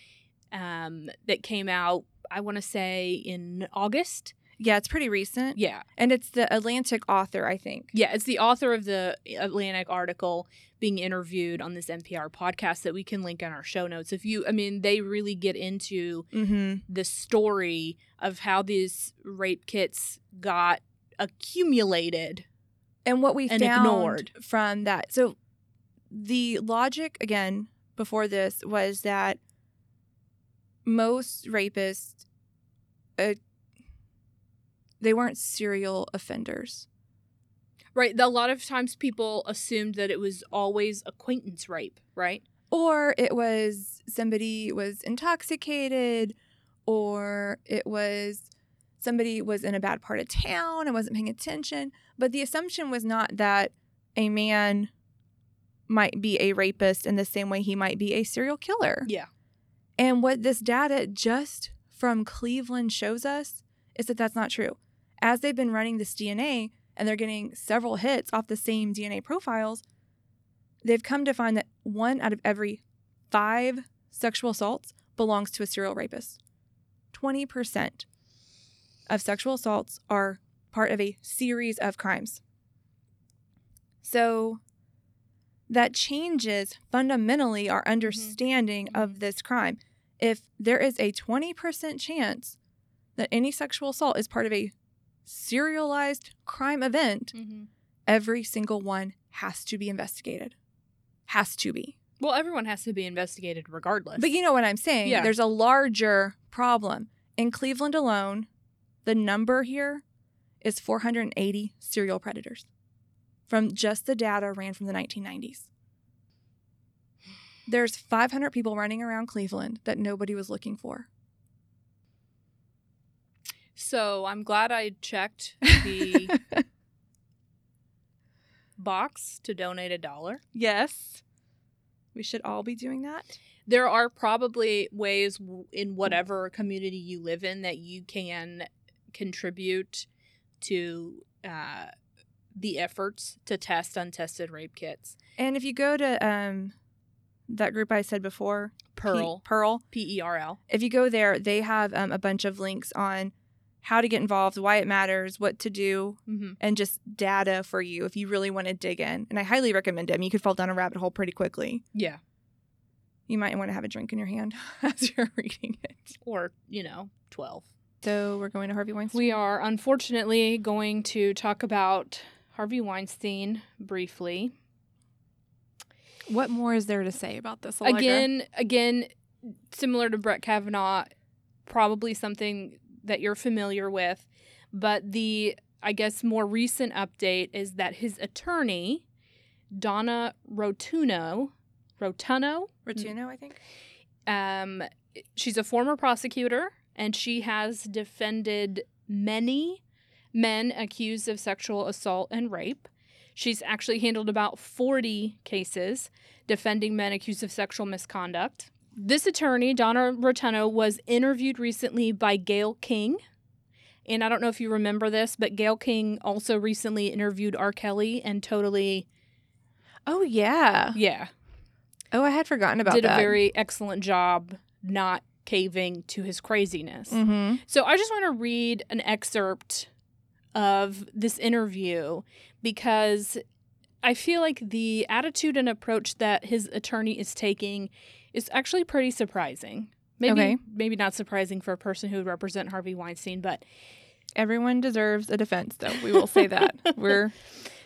Speaker 2: um, that came out, I want to say, in August.
Speaker 1: Yeah, it's pretty recent.
Speaker 2: Yeah.
Speaker 1: And it's the Atlantic author, I think.
Speaker 2: Yeah. It's the author of the Atlantic article being interviewed on this NPR podcast that we can link in our show notes. If you, I mean, they really get into
Speaker 1: Mm-hmm.
Speaker 2: the story of how these rape kits got accumulated.
Speaker 1: And what we
Speaker 2: And
Speaker 1: found
Speaker 2: ignored.
Speaker 1: from that, so the logic again before this was that most rapists, uh, they weren't serial offenders.
Speaker 2: Right. A lot of times people assumed that it was always acquaintance rape, right?
Speaker 1: or it was somebody was intoxicated or it was somebody was in a bad part of town and wasn't paying attention but the assumption was not that a man might be a rapist in the same way he might be a serial killer
Speaker 2: Yeah.
Speaker 1: and what this data just from Cleveland shows us is that that's not true. As they've been running this DNA and they're getting several hits off the same DNA profiles, they've come to find that one out of every five sexual assaults belongs to a serial rapist. 20% of sexual assaults are part of a series of crimes. So that changes fundamentally our mm-hmm. understanding of mm-hmm. this crime. If there is a 20% chance that any sexual assault is part of a serialized crime event,
Speaker 2: Mm-hmm.
Speaker 1: every single one has to be investigated. Has to be.
Speaker 2: Well, everyone has to be investigated regardless.
Speaker 1: But you know what I'm saying?
Speaker 2: Yeah.
Speaker 1: There's a larger problem. In Cleveland alone, the number here is 480 serial predators from just the data ran from the 1990s. There's 500 people running around Cleveland that nobody was looking for.
Speaker 2: So I'm glad I checked the box to donate a dollar.
Speaker 1: yes. We should all be doing that.
Speaker 2: There are probably ways in whatever community you live in that you can contribute to uh, the efforts to test untested rape kits.
Speaker 1: And if you go to um, that group I said before, P-
Speaker 2: Pearl,
Speaker 1: Pearl,
Speaker 2: P E R L.
Speaker 1: if you go there, they have um, a bunch of links on how to get involved, why it matters, what to do,
Speaker 2: Mm-hmm.
Speaker 1: and just data for you if you really want to dig in. And I highly recommend it. You could fall down a rabbit hole pretty quickly.
Speaker 2: Yeah.
Speaker 1: You might want to have a drink in your hand as you're reading it.
Speaker 2: Or, you know, 12.
Speaker 1: So we're going to Harvey Weinstein.
Speaker 2: We are unfortunately going to talk about Harvey Weinstein briefly.
Speaker 1: What more is there to say about this? Allegra?
Speaker 2: Again, again, similar to Brett Kavanaugh, probably something that you're familiar with, but the I guess more recent update is that his attorney, Donna Rotunno, Rotunno,
Speaker 1: Rotunno, I think.
Speaker 2: um, she's a former prosecutor and she has defended many men accused of sexual assault and rape. She's actually handled about 40 cases defending men accused of sexual misconduct. This attorney, Donna Rotunno, was interviewed recently by Gayle King. And I don't know if you remember this, but Gayle King also recently interviewed R. Kelly and totally,
Speaker 1: Oh yeah.
Speaker 2: yeah,
Speaker 1: Oh, I had forgotten about
Speaker 2: did
Speaker 1: that.
Speaker 2: Did a very excellent job not caving to his craziness.
Speaker 1: Mm-hmm.
Speaker 2: So I just want to read an excerpt of this interview because I feel like the attitude and approach that his attorney is taking is actually pretty surprising. Maybe
Speaker 1: Okay.
Speaker 2: maybe not surprising for a person who would represent Harvey Weinstein, but
Speaker 1: Everyone deserves a defense, though. We will say that. We're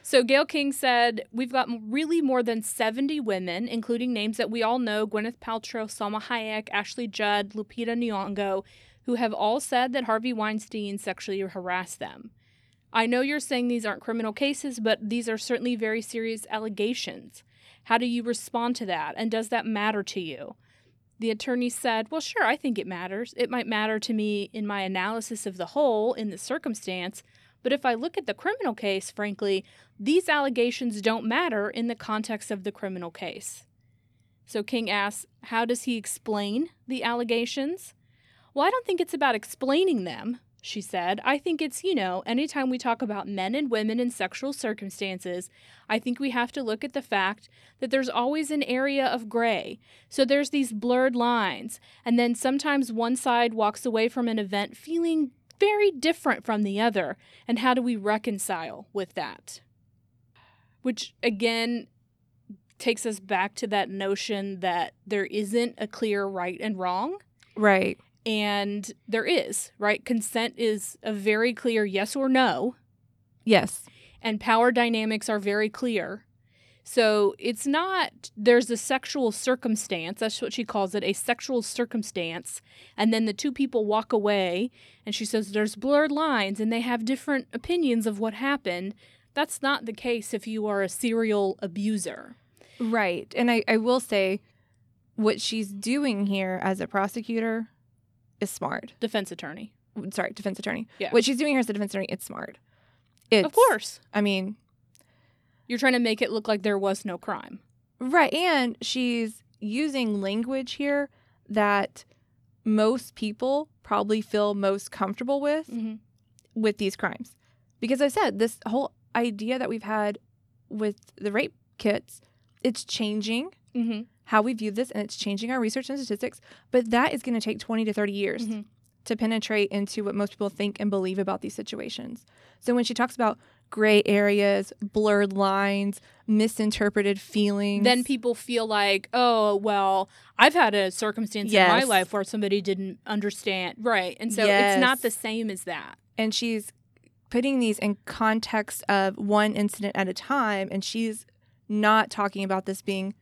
Speaker 2: So Gayle King said, We've got really more than 70 women, including names that we all know Gwyneth Paltrow, Salma Hayek, Ashley Judd, Lupita Nyong'o, who have all said that Harvey Weinstein sexually harassed them. I know you're saying these aren't criminal cases, but these are certainly very serious allegations. How do you respond to that? And does that matter to you? The attorney said, Well, sure, I think it matters. It might matter to me in my analysis of the whole in the circumstance, but if I look at the criminal case, frankly, these allegations don't matter in the context of the criminal case. So King asks, How does he explain the allegations? Well, I don't think it's about explaining them, she said. I think it's, you know, anytime we talk about men and women in sexual circumstances, I think we have to look at the fact that there's always an area of gray. So there's these blurred lines. And then sometimes one side walks away from an event feeling very different from the other. And how do we reconcile with that? Which, again, takes us back to that notion that there isn't a clear right and wrong.
Speaker 1: right.
Speaker 2: And there is, right? Consent is a very clear yes or no,
Speaker 1: Yes.
Speaker 2: and power dynamics are very clear. So it's not, there's a sexual circumstance, that's what she calls it, a sexual circumstance. And then the two people walk away, and she says there's blurred lines and they have different opinions of what happened. That's not the case if you are a serial abuser.
Speaker 1: Right. And I, I will say what she's doing here as a prosecutor is smart.
Speaker 2: Defense attorney.
Speaker 1: Sorry, defense attorney.
Speaker 2: Yeah.
Speaker 1: What she's doing here as a defense attorney, it's smart. It's,
Speaker 2: of course.
Speaker 1: I mean,
Speaker 2: You're trying to make it look like there was no crime.
Speaker 1: right. And she's using language here that most people probably feel most comfortable with
Speaker 2: Mm-hmm.
Speaker 1: with these crimes. Because I said this whole idea that we've had with the rape kits, it's changing
Speaker 2: Mm-hmm.
Speaker 1: How we view this and it's changing our research and statistics, but that is going to take 20 to 30 years
Speaker 2: Mhm.
Speaker 1: to penetrate into what most people think and believe about these situations. So when she talks about gray areas, blurred lines, misinterpreted feelings.
Speaker 2: then people feel like, oh, well, I've had a circumstance in my life where somebody didn't understand. Right. And so it's not the same as that.
Speaker 1: and she's putting these in context of one incident at a time and she's not talking about this being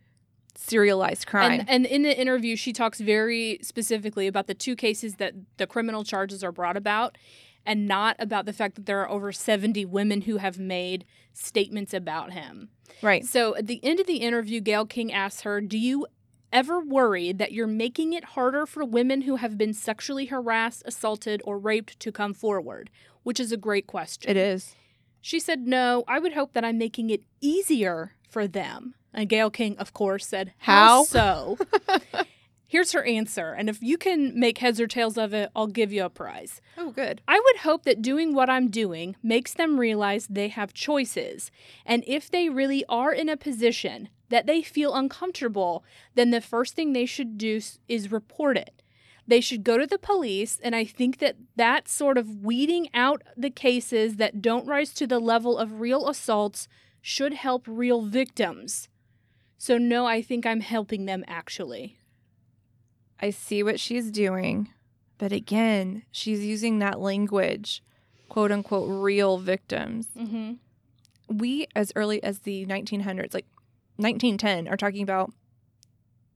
Speaker 1: serialized crime.
Speaker 2: And, and in the interview, she talks very specifically about the two cases that the criminal charges are brought about and not about the fact that there are over 70 women who have made statements about him.
Speaker 1: right.
Speaker 2: So at the end of the interview, Gayle King asks her, Do you ever worry that you're making it harder for women who have been sexually harassed, assaulted, or raped to come forward? Which is a great question.
Speaker 1: It is.
Speaker 2: She said, No, I would hope that I'm making it easier for them. And Gayle King, of course, said,
Speaker 1: How?
Speaker 2: How so? Here's her answer. And if you can make heads or tails of it, I'll give you a prize.
Speaker 1: Oh, good.
Speaker 2: I would hope that doing what I'm doing makes them realize they have choices. And if they really are in a position that they feel uncomfortable, then the first thing they should do is report it. They should go to the police. And I think that that sort of weeding out the cases that don't rise to the level of real assaults should help real victims. So, no, I think I'm helping them actually.
Speaker 1: I see what she's doing. But again, she's using that language, quote unquote, real victims.
Speaker 2: Mm-hmm.
Speaker 1: We, as early as the 1900s, like 1910, are talking about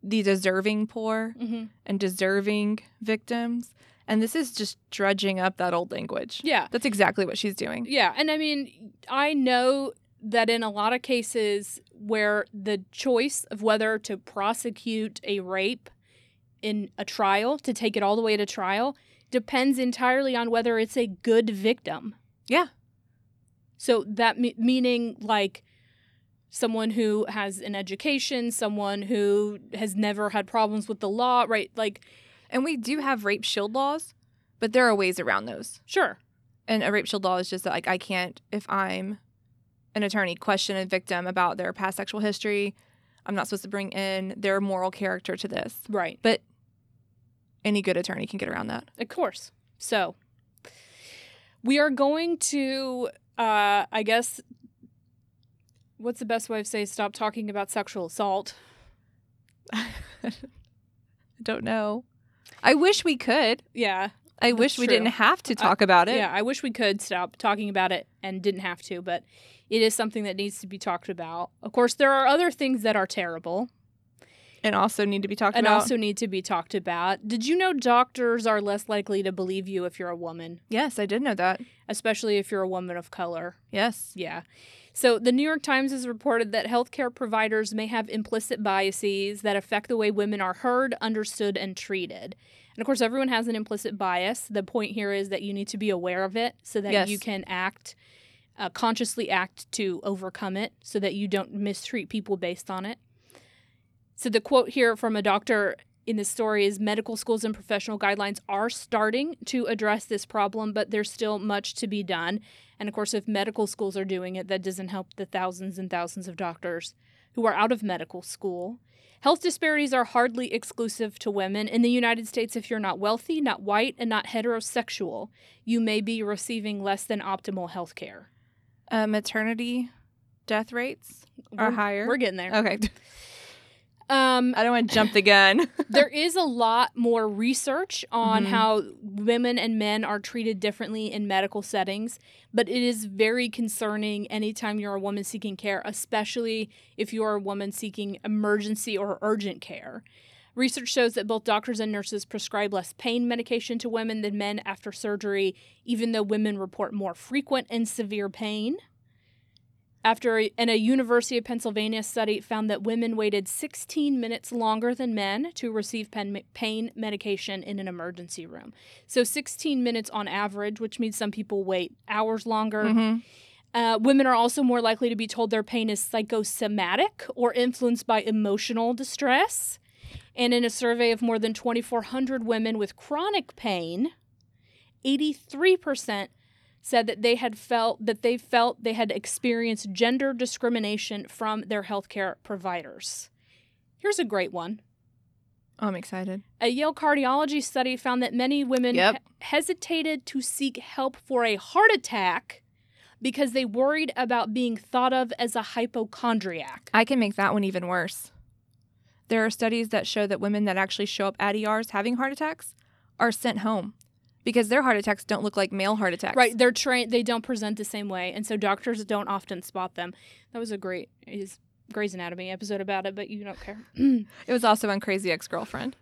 Speaker 1: the deserving poor
Speaker 2: Mm-hmm.
Speaker 1: and deserving victims. And this is just drudging up that old language.
Speaker 2: Yeah.
Speaker 1: That's exactly what she's doing.
Speaker 2: Yeah, and I mean, I know that in a lot of cases where the choice of whether to prosecute a rape in a trial, to take it all the way to trial, depends entirely on whether it's a good victim.
Speaker 1: Yeah.
Speaker 2: So that me- meaning like someone who has an education, someone who has never had problems with the law, right? Like,
Speaker 1: And we do have rape shield laws, but there are ways around those.
Speaker 2: sure.
Speaker 1: And a rape shield law is just that, like, I can't, if I'm an attorney, question a victim about their past sexual history. I'm not supposed to bring in their moral character to this.
Speaker 2: Right.
Speaker 1: But any good attorney can get around that.
Speaker 2: Of course. So we are going to uh I guess what's the best way of saying stop talking about sexual assault?
Speaker 1: I don't know. I wish we could.
Speaker 2: Yeah.
Speaker 1: I wish we
Speaker 2: true.
Speaker 1: didn't have to talk about it.
Speaker 2: Yeah, I wish we could stop talking about it and didn't have to, but it is something that needs to be talked about. Of course, there are other things that are terrible
Speaker 1: And also need to be talked about.
Speaker 2: and
Speaker 1: about.
Speaker 2: also need to be talked about. Did you know doctors are less likely to believe you if you're a woman,
Speaker 1: yes, I did know that.
Speaker 2: especially if you're a woman of color?
Speaker 1: Yes.
Speaker 2: Yeah. So the New York Times has reported that healthcare providers may have implicit biases that affect the way women are heard, understood, and treated. And of course, everyone has an implicit bias. The point here is that you need to be aware of it so that
Speaker 1: Yes.
Speaker 2: you can act, uh, consciously act to overcome it so that you don't mistreat people based on it. So the quote here from a doctor in this story is medical schools and professional guidelines are starting to address this problem, but there's still much to be done. And of course, if medical schools are doing it, that doesn't help the thousands and thousands of doctors who are out of medical school. Health disparities are hardly exclusive to women. In the United States, if you're not wealthy, not white, and not heterosexual, you may be receiving less than optimal health care.
Speaker 1: Uh, maternity death rates are
Speaker 2: We're-
Speaker 1: higher.
Speaker 2: We're getting there.
Speaker 1: okay.
Speaker 2: Um,
Speaker 1: I don't want to jump the gun.
Speaker 2: there is a lot more research on
Speaker 1: Mhm.
Speaker 2: how women and men are treated differently in medical settings, but it is very concerning anytime you're a woman seeking care, especially if you're a woman seeking emergency or urgent care. Research shows that both doctors and nurses prescribe less pain medication to women than men after surgery, even though women report more frequent and severe pain. After a, and a University of Pennsylvania study found that women waited 16 minutes longer than men to receive pen, pain medication in an emergency room. So 16 minutes on average, which means some people wait hours longer.
Speaker 1: Mhm.
Speaker 2: Uh, women are also more likely to be told their pain is psychosomatic or influenced by emotional distress. And in a survey of more than 2,400 women with chronic pain, 83% said that they had felt that they felt they had experienced gender discrimination from their healthcare providers. Here's a great one.
Speaker 1: Oh, I'm excited.
Speaker 2: A Yale cardiology study found that many women
Speaker 1: Yep.
Speaker 2: he- hesitated to seek help for a heart attack because they worried about being thought of as a hypochondriac.
Speaker 1: I can make that one even worse. There are studies that show that women that actually show up at ERs having heart attacks are sent home because their heart attacks don't look like male heart attacks.
Speaker 2: Right, they're trained. They don't present the same way, and so doctors don't often spot them. That was a great his Grey's Anatomy episode about it, but you don't care.
Speaker 1: It was also on Crazy Ex Girlfriend.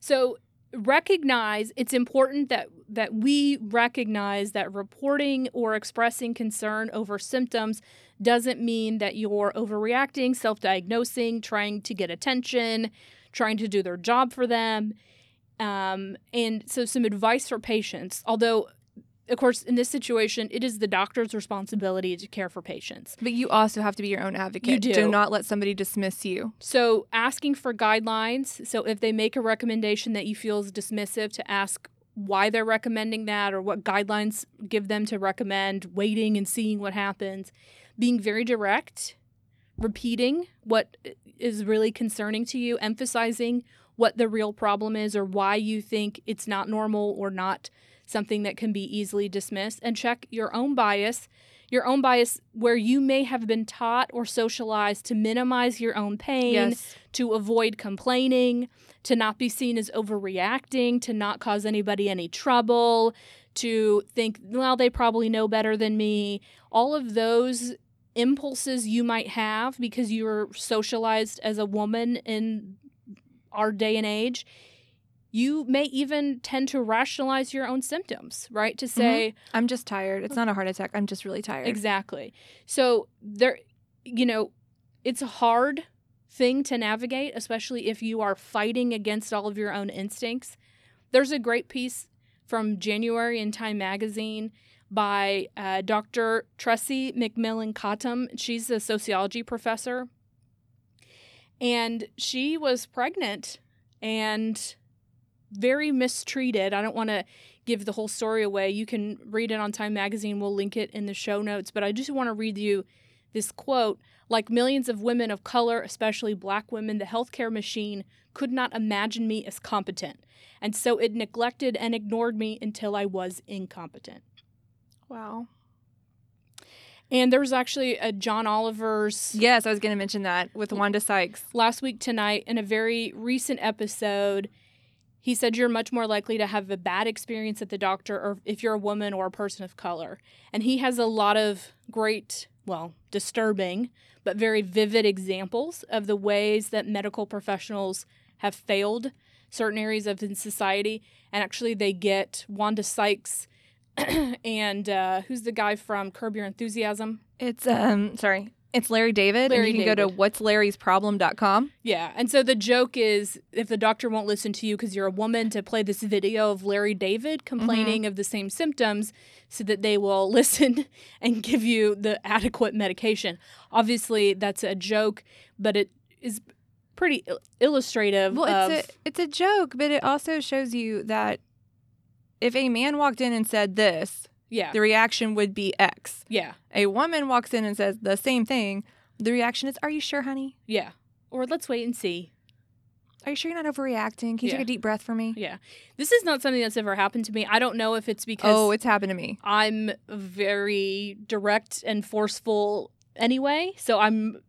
Speaker 2: So recognize it's important that that we recognize that reporting or expressing concern over symptoms doesn't mean that you're overreacting, self-diagnosing, trying to get attention, trying to do their job for them. Um, and so some advice for patients, although of course in this situation it is the doctor's responsibility to care for patients.
Speaker 1: But you also have to be your own advocate.
Speaker 2: You do.
Speaker 1: Do not let somebody dismiss you.
Speaker 2: So, asking for guidelines. So, if they make a recommendation that you feel is dismissive, to ask why they're recommending that or what guidelines give them to recommend, waiting and seeing what happens. Being very direct, repeating what is really concerning to you, emphasizing what the real problem is or why you think it's not normal or not something that can be easily dismissed, and check your own bias your own bias where you may have been taught or socialized to minimize your own pain,
Speaker 1: Yes.
Speaker 2: to avoid complaining, to not be seen as overreacting, to not cause anybody any trouble, to think, well, they probably know better than me. All of those impulses you might have because you were socialized as a woman in our day and age. You may even tend to rationalize your own symptoms, right? To say,
Speaker 1: I'm just tired. It's not a heart attack. I'm just really tired.
Speaker 2: Exactly. So there, you know, it's a hard thing to navigate, especially if you are fighting against all of your own instincts. There's a great piece from January in Time Magazine by uh, Dr. Tressie McMillan Cottom. She's a sociology professor. And she was pregnant and very mistreated. I don't want to give the whole story away. You can read it on Time Magazine. We'll link it in the show notes. But I just want to read you this quote Like millions of women of color, especially black women, the healthcare machine could not imagine me as competent. And so it neglected and ignored me until I was incompetent.
Speaker 1: Wow.
Speaker 2: And there was actually a John Oliver's
Speaker 1: Yes, I was going to mention that with Wanda Sykes.
Speaker 2: last week tonight in a very recent episode he said you're much more likely to have a bad experience at the doctor or if you're a woman or a person of color and he has a lot of great well disturbing but very vivid examples of the ways that medical professionals have failed certain areas of society and actually they get wanda sykes and uh, who's the guy from curb your enthusiasm
Speaker 1: It's um sorry. It's Larry David.
Speaker 2: Larry
Speaker 1: and you can go to
Speaker 2: David.
Speaker 1: what'slarrysproblem.com.
Speaker 2: Yeah. And so the joke is if the doctor won't listen to you because you're a woman to play this video of Larry David complaining of the same symptoms so that they will listen and give you the adequate medication. Obviously, that's a joke, but it is pretty illustrative
Speaker 1: Well,
Speaker 2: of
Speaker 1: it's a it's a joke, but it also shows you that if a man walked in and said this,
Speaker 2: yeah.
Speaker 1: the reaction would be X.
Speaker 2: Yeah.
Speaker 1: A woman walks in and says the same thing, the reaction is, "Are you sure, honey?
Speaker 2: Yeah. Or let's wait and see.
Speaker 1: Are you sure you're not overreacting? Can you
Speaker 2: Yeah.
Speaker 1: take a deep breath for me?"
Speaker 2: Yeah. This is not something that's ever happened to me. I don't know if it's because
Speaker 1: Oh, it's happened to me.
Speaker 2: I'm very direct and forceful anyway. So I'm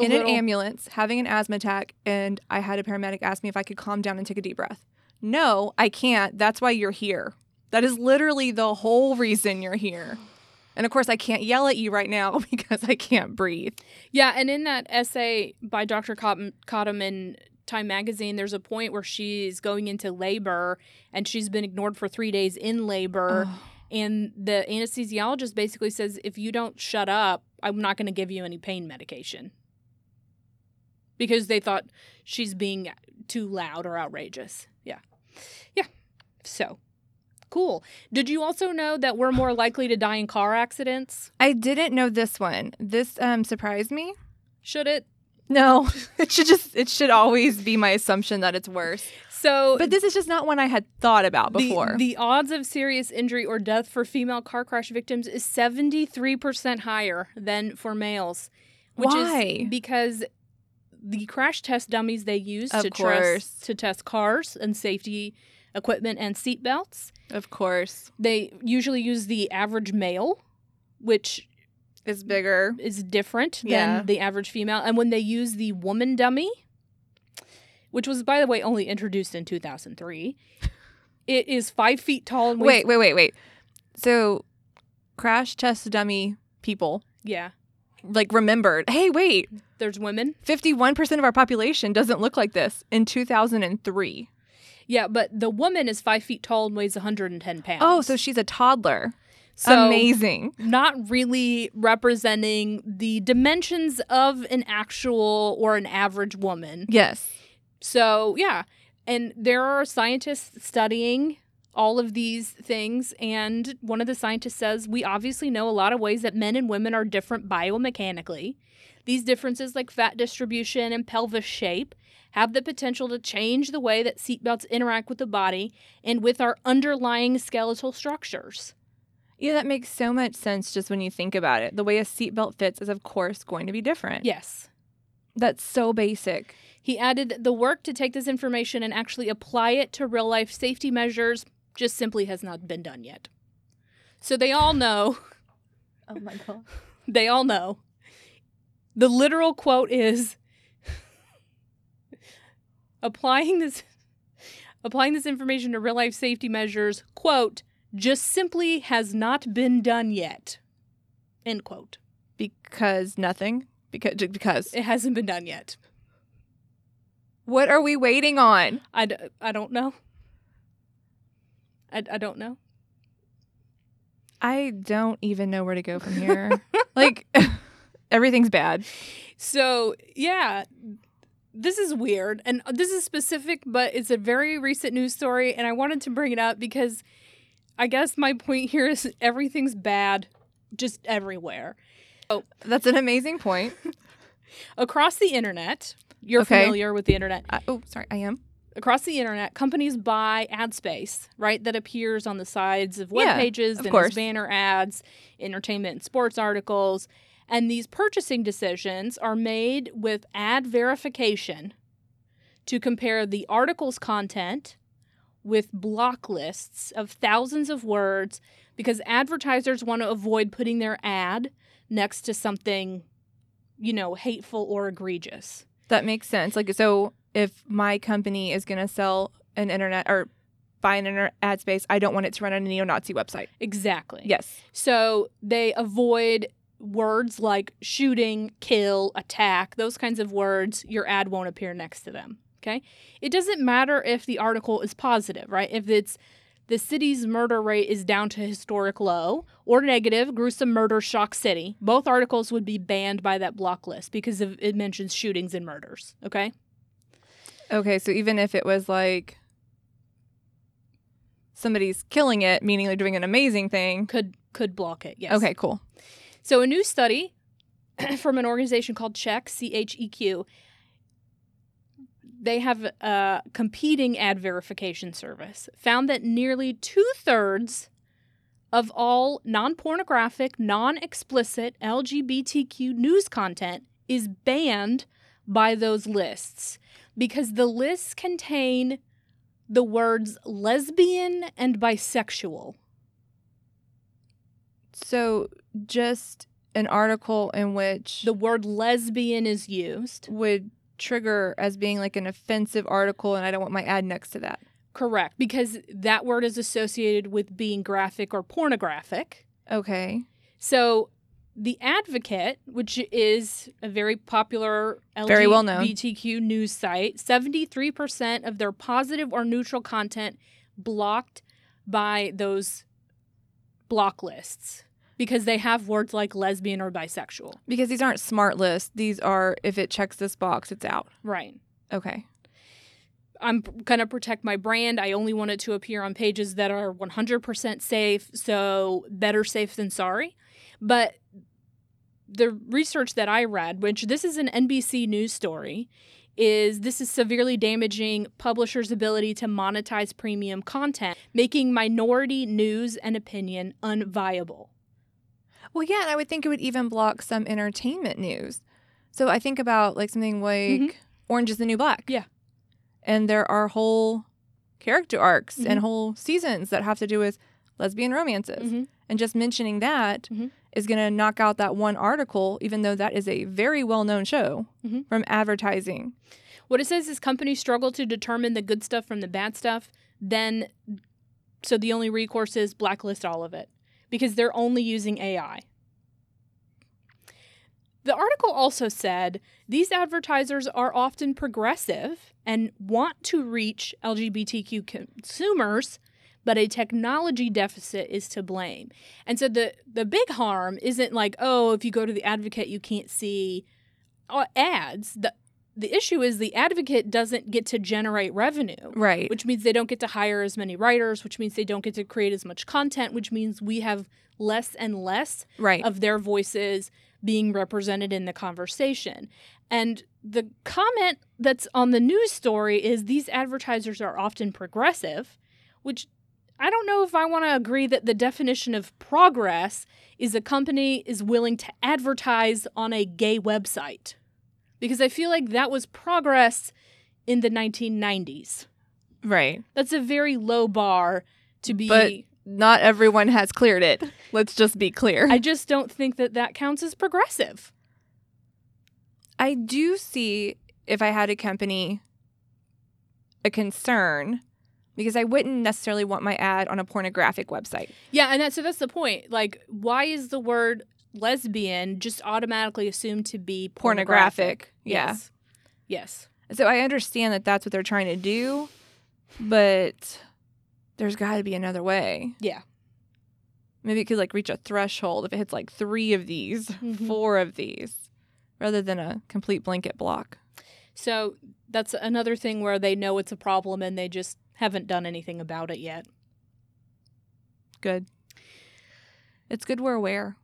Speaker 1: in
Speaker 2: little-
Speaker 1: an ambulance having an asthma attack and I had a paramedic ask me if I could calm down and take a deep breath. No, I can't. That's why you're here. That is literally the whole reason you're here. And of course, I can't yell at you right now because I can't breathe.
Speaker 2: Yeah, and in that essay by Dr. Cotton, Cottom in Time Magazine, there's a point where she's going into labor and she's been ignored for three days in labor. And the anesthesiologist basically says, if you don't shut up, I'm not going to give you any pain medication. Because they thought she's being too loud or outrageous. Yeah. So cool. Did you also know that we're more likely to die in car accidents?
Speaker 1: I didn't know this one. This um, surprised me.
Speaker 2: Should it?
Speaker 1: No, it should just it should always be my assumption that it's worse.
Speaker 2: So
Speaker 1: But this is just not one I had thought about
Speaker 2: The-
Speaker 1: before.
Speaker 2: The, odds of serious injury or death for female car crash victims is 73% higher than for males. Which
Speaker 1: Why?
Speaker 2: is because the crash test dummies they use
Speaker 1: Of
Speaker 2: to test to test cars and safety equipment and seat belts,
Speaker 1: of course.
Speaker 2: they usually use the average male which
Speaker 1: is bigger.
Speaker 2: is different than the average female. And when they use the woman dummy, which was, by the way, only introduced in 2003, it is five feet tall and weighs.
Speaker 1: Wait, wait, wait, wait. So, crash test dummy people
Speaker 2: Yeah.
Speaker 1: Like remembered. Hey, wait.
Speaker 2: There's women.
Speaker 1: 51% of our population doesn't look like this in 2003.
Speaker 2: Yeah, but the woman is five feet tall and weighs 110 pounds.
Speaker 1: Oh, so she's a toddler.
Speaker 2: So
Speaker 1: Amazing.
Speaker 2: Not really representing the dimensions of an actual or an average woman.
Speaker 1: Yes.
Speaker 2: So, yeah. And there are scientists studying all of these things. And one of the scientists says we obviously know a lot of ways that men and women are different biomechanically. These differences, like fat distribution and pelvis shape, have the potential to change the way that seatbelts interact with the body and with our underlying skeletal structures.
Speaker 1: Yeah, that makes so much sense just when you think about it. The way a seatbelt fits is, of course, going to be different.
Speaker 2: Yes.
Speaker 1: That's so basic.
Speaker 2: He added the work to take this information and actually apply it to real life safety measures just simply has not been done yet. So they all know,
Speaker 1: Oh my God.
Speaker 2: they all know. The literal quote is applying this applying this information to real life safety measures, quote, just simply has not been done yet. End quote.
Speaker 1: Because nothing? Because, because.
Speaker 2: It hasn't been done yet.
Speaker 1: What are we waiting on?
Speaker 2: I, d- I don't know. I, I don't know.
Speaker 1: I don't even know where to go from here. like, everything's bad.
Speaker 2: So, yeah, this is weird. And this is specific, but it's a very recent news story. And I wanted to bring it up because I guess my point here is everything's bad just everywhere.
Speaker 1: Oh, that's an amazing point.
Speaker 2: Across the internet, you're
Speaker 1: Okay.
Speaker 2: familiar with the internet.
Speaker 1: I, oh, sorry, I am.
Speaker 2: Across the internet, companies buy ad space, right? That appears on the sides of web
Speaker 1: Yeah,
Speaker 2: pages
Speaker 1: of
Speaker 2: and
Speaker 1: course.
Speaker 2: banner ads, entertainment and sports articles. And these purchasing decisions are made with ad verification to compare the article's content with block lists of thousands of words because advertisers want to avoid putting their ad next to something, you know, hateful or egregious.
Speaker 1: That makes sense. Like, so if my company is going to sell an internet or buy an internet ad space, I don't want it to run on a neo Nazi website.
Speaker 2: Exactly.
Speaker 1: Yes.
Speaker 2: So they avoid words like shooting, kill, attack, those kinds of words. Your ad won't appear next to them. Okay. It doesn't matter if the article is positive, right? If it's the city's murder rate is down to historic low or negative, gruesome murder shock city, both articles would be banned by that block list because of, it mentions shootings and murders. Okay.
Speaker 1: Okay. So even if it was like somebody's killing it, meaning they're doing an amazing thing.
Speaker 2: Could could block it. Yes.
Speaker 1: Okay, cool.
Speaker 2: So, a new study from an organization called CHEQ, C H E Q, they have a competing ad verification service, found that nearly two thirds of all non pornographic, non explicit LGBTQ news content is banned by those lists because the lists contain the words lesbian and bisexual.
Speaker 1: So just an article in which
Speaker 2: The word lesbian is used.
Speaker 1: would trigger as being like an offensive article and I don't want my ad next to that.
Speaker 2: Correct, because that word is associated with being graphic or pornographic.
Speaker 1: Okay.
Speaker 2: So, The Advocate, which is a very popular
Speaker 1: Very well known.
Speaker 2: LGBTQ news site, 73% of their positive or neutral content blocked by those block lists because they have words like lesbian or bisexual.
Speaker 1: Because these aren't smart lists. These are if it checks this box, it's out.
Speaker 2: Right.
Speaker 1: Okay.
Speaker 2: I'm going to protect my brand. I only want it to appear on pages that are 100% safe. So, better safe than sorry. But the research that I read, which this is an NBC news story, is this is severely damaging publishers' ability to monetize premium content, making minority news and opinion unviable.
Speaker 1: Well, yeah, and I would think it would even block some entertainment news. So I think about like something like
Speaker 2: Mhm.
Speaker 1: Orange is the New Black.
Speaker 2: Yeah.
Speaker 1: And there are whole character arcs
Speaker 2: Mhm.
Speaker 1: and whole seasons that have to do with lesbian romances.
Speaker 2: Mhm.
Speaker 1: And just mentioning that
Speaker 2: Mhm.
Speaker 1: Is going to knock out that one article, even though that is a very well known show
Speaker 2: Mhm.
Speaker 1: from advertising.
Speaker 2: What it says is companies struggle to determine the good stuff from the bad stuff. Then, so the only recourse is blacklist all of it because they're only using AI. The article also said these advertisers are often progressive and want to reach LGBTQ consumers, but a technology deficit is to blame. And so the the big harm isn't like, oh, if you go to the advocate you can't see uh, ads. The the issue is the advocate doesn't get to generate revenue
Speaker 1: Right.
Speaker 2: which means they don't get to hire as many writers, which means they don't get to create as much content, which means we have less and less
Speaker 1: right.
Speaker 2: of their voices being represented in the conversation. And the comment that's on the news story is these advertisers are often progressive, which I don't know if I want to agree that the definition of progress is a company is willing to advertise on a gay website. Because I feel like that was progress in the 1990s.
Speaker 1: right.
Speaker 2: That's a very low bar to be.
Speaker 1: But- Not everyone has cleared it. Let's just be clear.
Speaker 2: I just don't think that that counts as progressive.
Speaker 1: I do see if I had a company a concern because I wouldn't necessarily want my ad on a pornographic website.
Speaker 2: Yeah, and that so that's the point. Like, why is the word lesbian just automatically assumed to be pornographic?
Speaker 1: Pornographic, yeah.
Speaker 2: Yes. Yes.
Speaker 1: So I understand that that's what they're trying to do, but there's got to be another way.
Speaker 2: Yeah.
Speaker 1: Maybe it could like reach a threshold if it hits like 3 of these,
Speaker 2: Mhm.
Speaker 1: 4 of these rather than a complete blanket block.
Speaker 2: So that's another thing where they know it's a problem and they just haven't done anything about it yet.
Speaker 1: Good. It's good we're aware.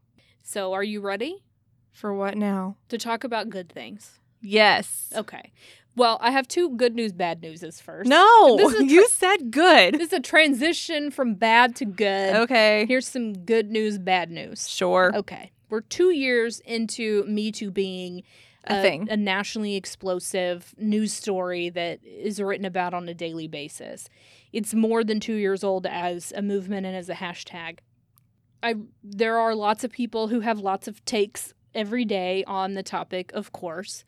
Speaker 2: So are you ready
Speaker 1: For what now?
Speaker 2: to talk about good things?
Speaker 1: Yes.
Speaker 2: Okay. Well, I have two good news, bad newses first.
Speaker 1: No,
Speaker 2: This is
Speaker 1: you said good.
Speaker 2: This is a transition from bad to good.
Speaker 1: Okay.
Speaker 2: Here's some good news, bad news.
Speaker 1: Sure.
Speaker 2: Okay. We're two years into Me Too being
Speaker 1: A uh, thing.
Speaker 2: a nationally explosive news story that is written about on a daily basis. It's more than two years old as a movement and as a hashtag. I there are lots of people who have lots of takes every day on the topic, of course.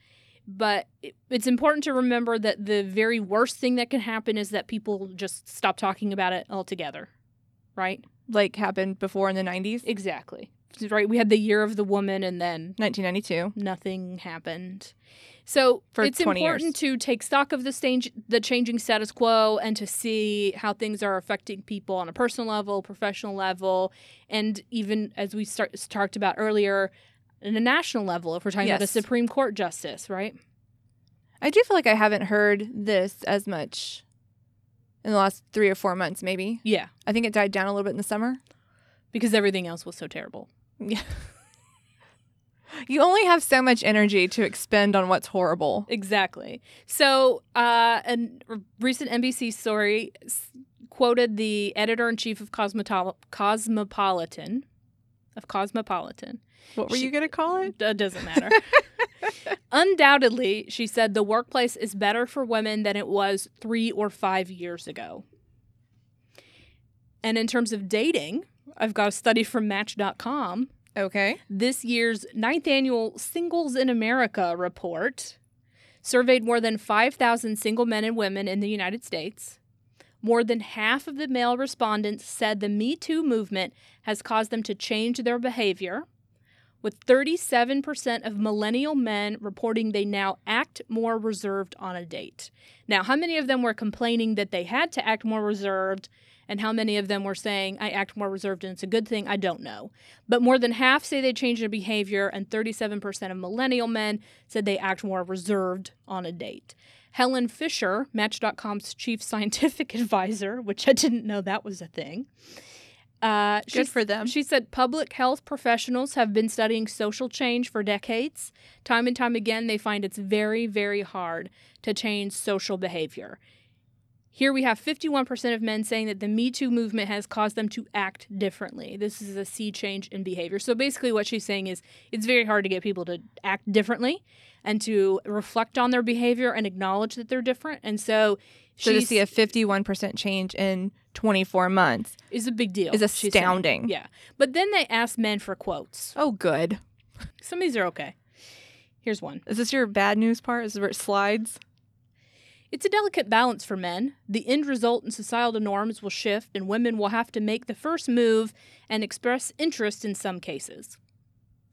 Speaker 2: But it- it's important to remember that the very worst thing that can happen is that people just stop talking about it altogether. Right?
Speaker 1: Like happened before in the 90s,
Speaker 2: Exactly. Right. We had the year of the woman and then
Speaker 1: 1992.
Speaker 2: nothing happened. So
Speaker 1: For
Speaker 2: it's important
Speaker 1: years.
Speaker 2: to take stock of the stage, the changing status quo, and to see how things are affecting people on a personal level, professional level, and even as we start talked about earlier, in a national level. If we're talking about a Supreme Court justice, right?
Speaker 1: I do feel like I haven't heard this as much in the last three or four months, maybe.
Speaker 2: Yeah,
Speaker 1: I think it died down a little bit in the summer.
Speaker 2: because everything else was so terrible.
Speaker 1: Yeah. you only have so much energy to expend on what's horrible.
Speaker 2: Exactly. So, uh, a recent NBC story s- quoted the editor in chief of Cosmopolitan, of Cosmopolitan.
Speaker 1: What were
Speaker 2: She-
Speaker 1: you going to call it?
Speaker 2: It doesn't matter. Undoubtedly, she said the workplace is better for women than it was three or five years ago. And in terms of dating, I've got a study from Match.com
Speaker 1: Okay.
Speaker 2: this year's ninth annual Singles in America report surveyed more than 5,000 single men and women in the United States. More than half of the male respondents said the Me Too movement has caused them to change their behavior, with 37% of millennial men reporting they now act more reserved on a date. Now, how many of them were complaining that they had to act more reserved, and how many of them were saying, I act more reserved and it's a good thing? I don't know. But more than half say they changed their behavior, and 37% of millennial men said they act more reserved on a date. Helen Fisher, Match.com's chief scientific advisor, which I didn't know that was a thing. Uh,
Speaker 1: Good for them.
Speaker 2: she said public health professionals have been studying social change for decades. Time and time again, they find it's very, very hard to change social behavior. Here we have 51% of men saying that the Me Too movement has caused them to act differently. This is a sea change in behavior. So basically, what she's saying is it's very hard to get people to act differently and to reflect on their behavior and acknowledge that they're different. And so,
Speaker 1: So to see a 51% change in 24 months
Speaker 2: is a big deal.
Speaker 1: is astounding.
Speaker 2: Yeah. But then they asked men for quotes.
Speaker 1: Oh, good.
Speaker 2: Some of these are okay. Here's one.
Speaker 1: Is this your bad news part? Is this where it slides?
Speaker 2: It's a delicate balance for men. The end result in societal norms will shift, and women will have to make the first move and express interest in some cases.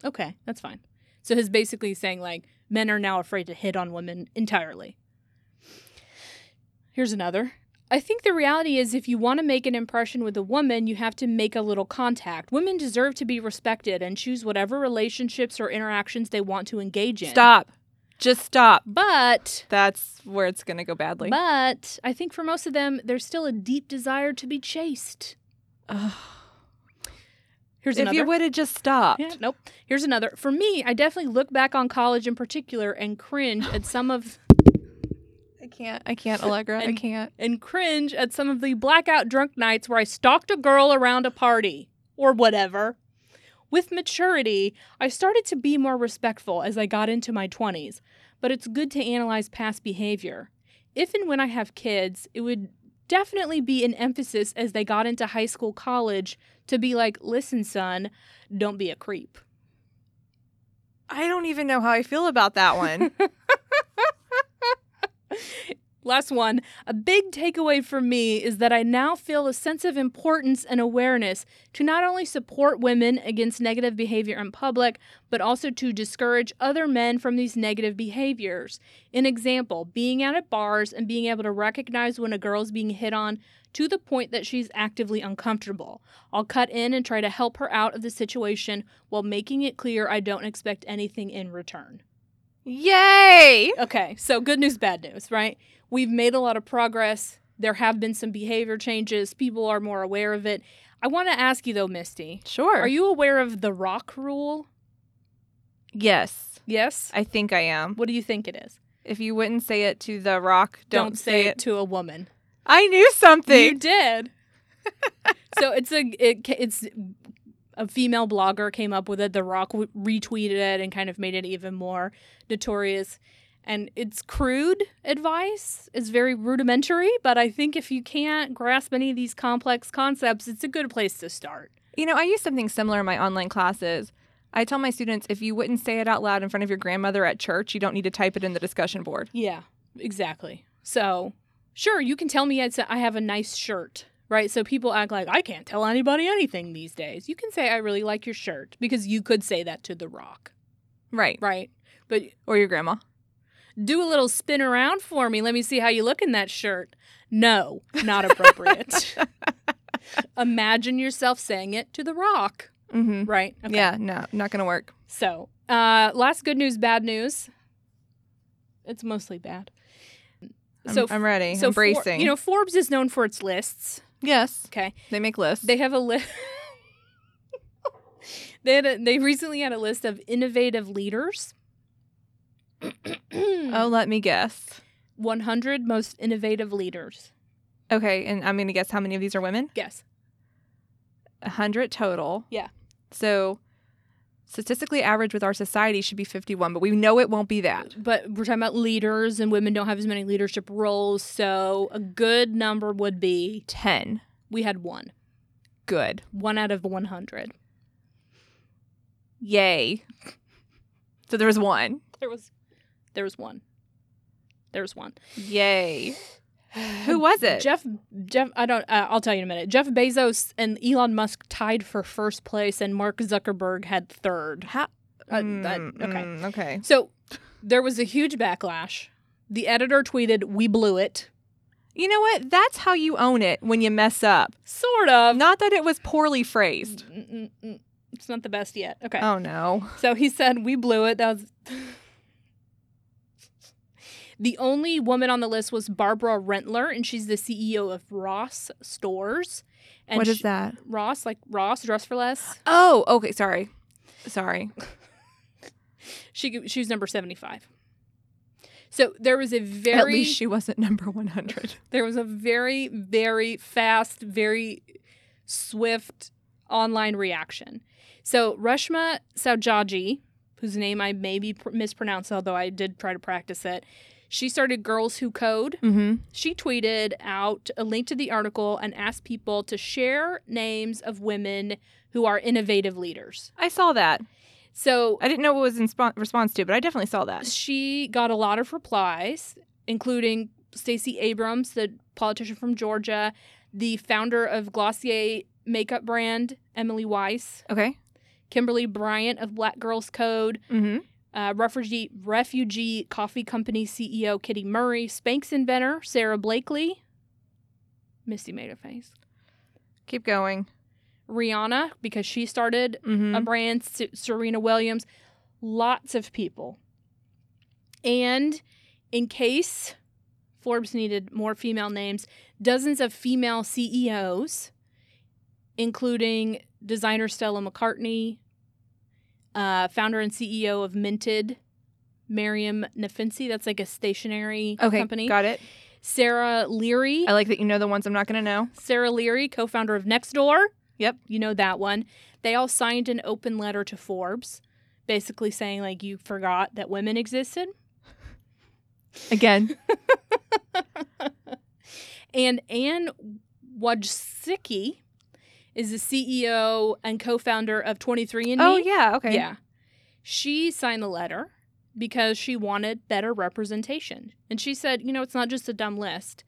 Speaker 2: Okay, that's fine. So he's basically saying, like, men are now afraid to hit on women entirely. Here's another. I think the reality is if you want to make an impression with a woman, you have to make a little contact. Women deserve to be respected and choose whatever relationships or interactions they want to engage in.
Speaker 1: Stop. Just stop.
Speaker 2: But
Speaker 1: That's where it's going to go badly.
Speaker 2: but I think for most of them, there's still a deep desire to be chased.
Speaker 1: Ugh.
Speaker 2: Here's another.
Speaker 1: if
Speaker 2: another.
Speaker 1: you would have just stopped.
Speaker 2: yeah, nope. Here's another. For me, I definitely look back on college in particular and cringe at some of
Speaker 1: I can't. I can't, Allegra. I can't.
Speaker 2: and cringe at some of the blackout drunk nights where I stalked a girl around a party or whatever. With maturity, I started to be more respectful as I got into my 20s, but it's good to analyze past behavior. If and when I have kids, it would definitely be an emphasis as they got into high school, college to be like, listen, son, don't be a creep.
Speaker 1: I don't even know how I feel about that one.
Speaker 2: Last one. A big takeaway for me is that I now feel a sense of importance and awareness to not only support women against negative behavior in public, but also to discourage other men from these negative behaviors. An example being out at bars and being able to recognize when a girl's being hit on to the point that she's actively uncomfortable. I'll cut in and try to help her out of the situation while making it clear I don't expect anything in return.
Speaker 1: Yay!
Speaker 2: Okay, so good news, bad news, right? We've made a lot of progress. There have been some behavior changes. People are more aware of it. I want to ask you though, Misty,
Speaker 1: Sure.
Speaker 2: are you aware of the rock rule?
Speaker 1: Yes,
Speaker 2: Yes.
Speaker 1: I think I am.
Speaker 2: What do you think it is?
Speaker 1: If you wouldn't say it to the rock, don't, say, it.
Speaker 2: to a woman.
Speaker 1: I knew something.
Speaker 2: You did. so it's a it, it's a female blogger came up with it. The Rock retweeted it and kind of made it even more notorious. And it's crude advice. It's very rudimentary, but I think if you can't grasp any of these complex concepts, it's a good place to start.
Speaker 1: You know, I use something similar in my online classes. I tell my students if you wouldn't say it out loud in front of your grandmother at church, you don't need to type it in the discussion board.
Speaker 2: Yeah, exactly. So, sure, you can tell me it's a, I have a nice shirt, right? So people act like I can't tell anybody anything these days. You can say I really like your shirt because you could say that to The Rock,
Speaker 1: Right.
Speaker 2: right? But
Speaker 1: Or your grandma.
Speaker 2: Do a little spin around for me. Let me see how you look in that shirt. No, not appropriate. Imagine yourself saying it to The Rock,
Speaker 1: Mm-hmm.
Speaker 2: right? Okay.
Speaker 1: Yeah, no, not going to work.
Speaker 2: So, uh, last good news, bad news. It's mostly bad.
Speaker 1: I'm,
Speaker 2: So,
Speaker 1: I'm ready.
Speaker 2: so
Speaker 1: I'm
Speaker 2: For-
Speaker 1: bracing.
Speaker 2: you know, Forbes is known for its lists.
Speaker 1: yes,
Speaker 2: Okay,
Speaker 1: they make lists.
Speaker 2: they have a list. they had a, they recently had a list of innovative leaders.
Speaker 1: Oh, let me guess.
Speaker 2: 100 most innovative leaders.
Speaker 1: Okay, and I'm going to guess how many of these are women?
Speaker 2: Guess.
Speaker 1: A 100 total.
Speaker 2: Yeah.
Speaker 1: So statistically average with our society should be 51, but we know it won't be that.
Speaker 2: But we're talking about leaders, and women don't have as many leadership roles. So a good number would be
Speaker 1: 10.
Speaker 2: we had one,
Speaker 1: Good.
Speaker 2: one out of 100.
Speaker 1: Yay. So there was one.
Speaker 2: There was, there was one. There was one.
Speaker 1: Yay. Who was it?
Speaker 2: Jeff Jeff I don't uh, I'll tell you in a minute. Jeff Bezos and Elon Musk tied for first place and Mark Zuckerberg had third.
Speaker 1: How?
Speaker 2: Uh, that-
Speaker 1: Mm,
Speaker 2: okay.
Speaker 1: mm, okay.
Speaker 2: So there was a huge backlash. The editor tweeted, "We blew it."
Speaker 1: You know what? That's how you own it when you mess up.
Speaker 2: Sort of.
Speaker 1: Not that it was poorly phrased.
Speaker 2: Mm, mm, mm. It's not the best yet. Okay.
Speaker 1: Oh no.
Speaker 2: So he said, "We blew it." That was The only woman on the list was Barbara Rentler, and she's the CEO of Ross Stores. And
Speaker 1: what is
Speaker 2: she-
Speaker 1: that?
Speaker 2: Ross, like Ross, Dress for Less.
Speaker 1: Oh, okay. Sorry. Sorry.
Speaker 2: She she was number seventy five. So there was a very
Speaker 1: At least she wasn't number 100.
Speaker 2: there was a very very fast, very swift online reaction. So Reshma Saujani, whose name I may be pr- mispronounced, although I did try to practice it, She started Girls Who Code.
Speaker 1: Mm-hmm.
Speaker 2: She tweeted out a link to the article and asked people to share names of women who are innovative leaders.
Speaker 1: I saw that.
Speaker 2: So
Speaker 1: I didn't know what was in spo- response to, but I definitely saw that.
Speaker 2: she got a lot of replies, including Stacey Abrams, the politician from Georgia, the founder of Glossier makeup brand, Emily Weiss,
Speaker 1: Okay.
Speaker 2: Kimberly Bryant of Black Girls Code,
Speaker 1: Mm-hmm.
Speaker 2: Uh, refugee refugee coffee company CEO Kitty Murray, Spanx inventor Sara Blakely. Misty made a face.
Speaker 1: Keep going.
Speaker 2: Rihanna because she started
Speaker 1: Mm-hmm.
Speaker 2: a brand. S- Serena Williams, lots of people. And in case Forbes needed more female names, dozens of female CEOs, including designer Stella McCartney, uh, founder and CEO of Minted, Miriam Nafinsi. That's like a stationery
Speaker 1: okay.
Speaker 2: company.
Speaker 1: Got it.
Speaker 2: Sarah Leary.
Speaker 1: I like that you know the ones I'm not going to know.
Speaker 2: Sarah Leary, co founder of Nextdoor.
Speaker 1: Yep.
Speaker 2: You know that one. They all signed an open letter to Forbes, basically saying, like, you forgot that women existed.
Speaker 1: Again.
Speaker 2: And Anne Wojcicki is the CEO and co founder of 23andMe.
Speaker 1: oh yeah. Okay.
Speaker 2: Yeah. She signed the letter because she wanted better representation. And she said, you know, it's not just a dumb list.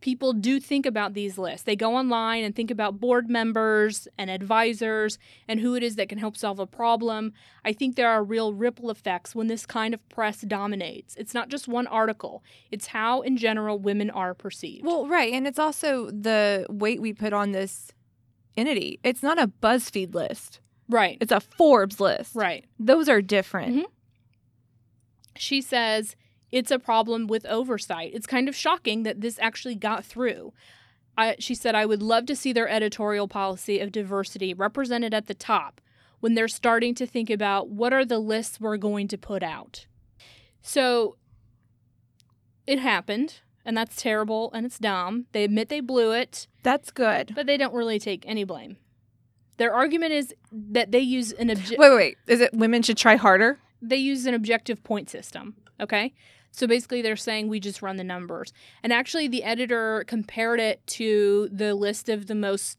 Speaker 2: People do think about these lists. They go online and think about board members and advisors and who it is that can help solve a problem. I think there are real ripple effects when this kind of press dominates. It's not just one article, it's how, in general, women are perceived.
Speaker 1: Well, right, and it's also the weight we put on this entity. It's not a BuzzFeed list.
Speaker 2: right.
Speaker 1: It's a Forbes list.
Speaker 2: Right.
Speaker 1: Those are different.
Speaker 2: Mhm. She says it's a problem with oversight. It's kind of shocking that this actually got through. I, she said, I would love to see their editorial policy of diversity represented at the top when they're starting to think about what are the lists we're going to put out. So it happened, and that's terrible and it's dumb. They admit they blew it,
Speaker 1: That's good.
Speaker 2: but they don't really take any blame. Their argument is that they use an objective.
Speaker 1: Wait, wait. Is it women should try harder?
Speaker 2: they use an objective point system. Okay. So basically, they're saying we just run the numbers. And actually, the editor compared it to the list of the most,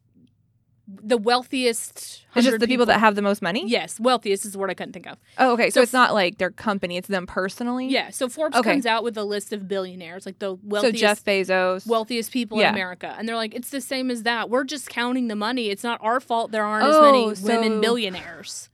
Speaker 2: the wealthiest.
Speaker 1: It's just the people, that have the most money.
Speaker 2: Yes, wealthiest is the word I couldn't think of.
Speaker 1: Oh, okay. So,
Speaker 2: So
Speaker 1: it's not like their company; it's them personally.
Speaker 2: Yeah. So Forbes
Speaker 1: Okay.
Speaker 2: comes out with a list of billionaires, like the wealthiest. So.
Speaker 1: Jeff Bezos.
Speaker 2: Wealthiest people
Speaker 1: Yeah.
Speaker 2: in America, and they're like, it's the same as that. We're just counting the money. It's not our fault there aren't
Speaker 1: Oh,
Speaker 2: as many women
Speaker 1: so-
Speaker 2: billionaires.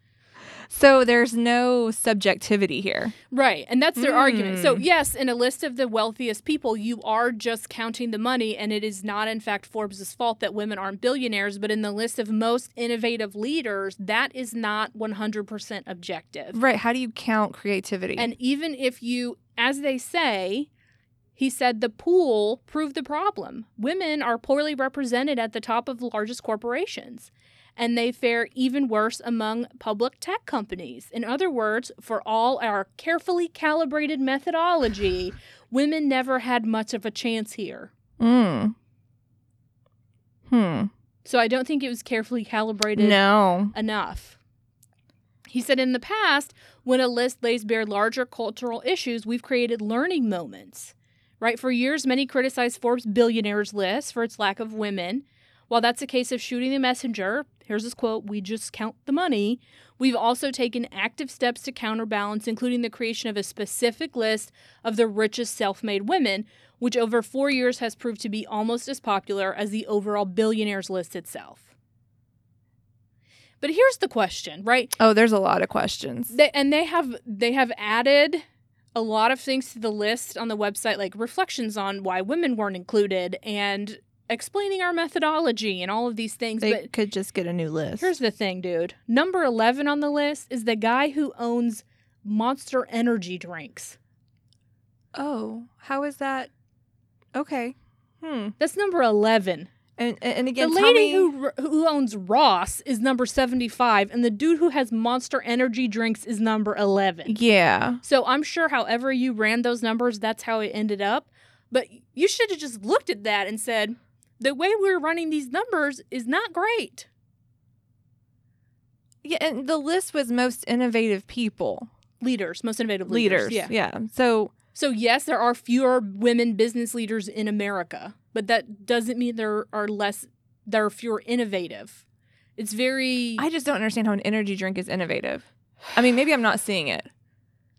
Speaker 1: So there's no subjectivity here.
Speaker 2: Right. And that's their argument. So,
Speaker 1: Mm.
Speaker 2: yes, in a list of the wealthiest people, you are just counting the money, and it is not, in fact, Forbes' fault that women aren't billionaires. But in the list of most innovative leaders, that is not 100% objective.
Speaker 1: Right. How do you count creativity?
Speaker 2: And even if you, as they say, he said the pool proved the problem. Women are poorly represented at the top of the largest corporations, and they fare even worse among public tech companies. In other words, for all our carefully calibrated methodology, women never had much of a chance here.
Speaker 1: mm. Hmm.
Speaker 2: So I don't think it was carefully calibrated
Speaker 1: No.
Speaker 2: enough. He said in the past, when a list lays bare larger cultural issues, we've created learning moments. Right? For years, many criticized Forbes billionaires list for its lack of women. While that's a case of shooting the messenger, here's this quote we just count the money. We've also taken active steps to counterbalance, including the creation of a specific list of the richest self made women, which over four years has proved to be almost as popular as the overall billionaires list itself. But here's the question, right?
Speaker 1: Oh, there's a lot of questions.
Speaker 2: They, and they have they have added a lot of things to the list on the website, like reflections on why women weren't included and explaining our methodology and all of these things.
Speaker 1: They
Speaker 2: but
Speaker 1: could just get a new list.
Speaker 2: here's the thing, dude. Number eleven on the list is the guy who owns Monster Energy drinks.
Speaker 1: oh, how is that? Okay. Hmm.
Speaker 2: That's number eleven.
Speaker 1: And and again,
Speaker 2: the
Speaker 1: tell
Speaker 2: lady
Speaker 1: me-
Speaker 2: who who owns Ross is number seventy five, and the dude who has Monster Energy drinks is number eleven.
Speaker 1: Yeah.
Speaker 2: So I'm sure, however you ran those numbers, that's how it ended up. But you should have just looked at that and said, the way we're running these numbers is not great.
Speaker 1: Yeah, and the list was most innovative people,
Speaker 2: Leaders, most innovative
Speaker 1: leaders.
Speaker 2: leaders. Yeah.
Speaker 1: Yeah. So
Speaker 2: So yes, there are fewer women business leaders in America, but that doesn't mean there are less there are fewer innovative. It's very
Speaker 1: I just don't understand how an energy drink is innovative. I mean, maybe I'm not seeing it.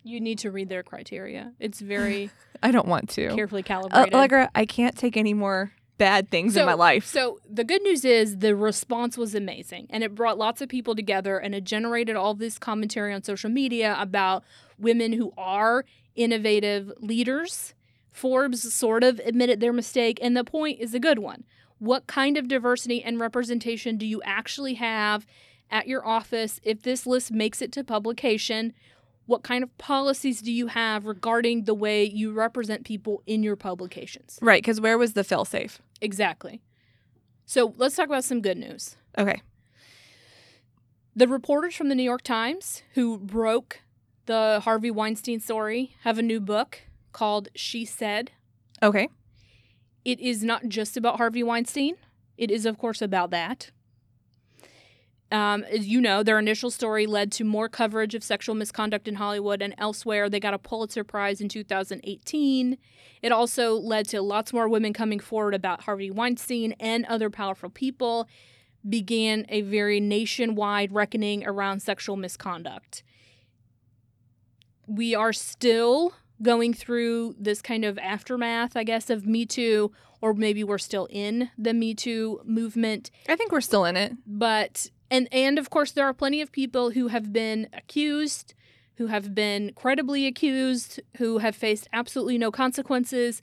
Speaker 2: you need to read their criteria. It's very
Speaker 1: I don't want to.
Speaker 2: carefully
Speaker 1: Uh,
Speaker 2: calibrated.
Speaker 1: Allegra, I can't take any more bad things in my life.
Speaker 2: So the good news is the response was amazing and it brought lots of people together and it generated all this commentary on social media about women who are innovative leaders. Forbes sort of admitted their mistake and the point is a good one. What kind of diversity and representation do you actually have at your office if this list makes it to publication? What kind of policies do you have regarding the way you represent people in your publications?
Speaker 1: right, because where was the fail safe?
Speaker 2: Exactly. So let's talk about some good news.
Speaker 1: Okay.
Speaker 2: The reporters from the New York Times who broke the Harvey Weinstein story have a new book called She Said.
Speaker 1: Okay.
Speaker 2: It is not just about Harvey Weinstein, it is, of course, about that. Um, as you know, their initial story led to more coverage of sexual misconduct in Hollywood and elsewhere. They got a Pulitzer Prize in 2018. It also led to lots more women coming forward about Harvey Weinstein and other powerful people, began a very nationwide reckoning around sexual misconduct. We are still going through this kind of aftermath, I guess, of Me Too, or maybe we're still in the Me Too movement
Speaker 1: I think we're still in it.
Speaker 2: but and and of course there are plenty of people who have been accused who have been credibly accused who have faced absolutely no consequences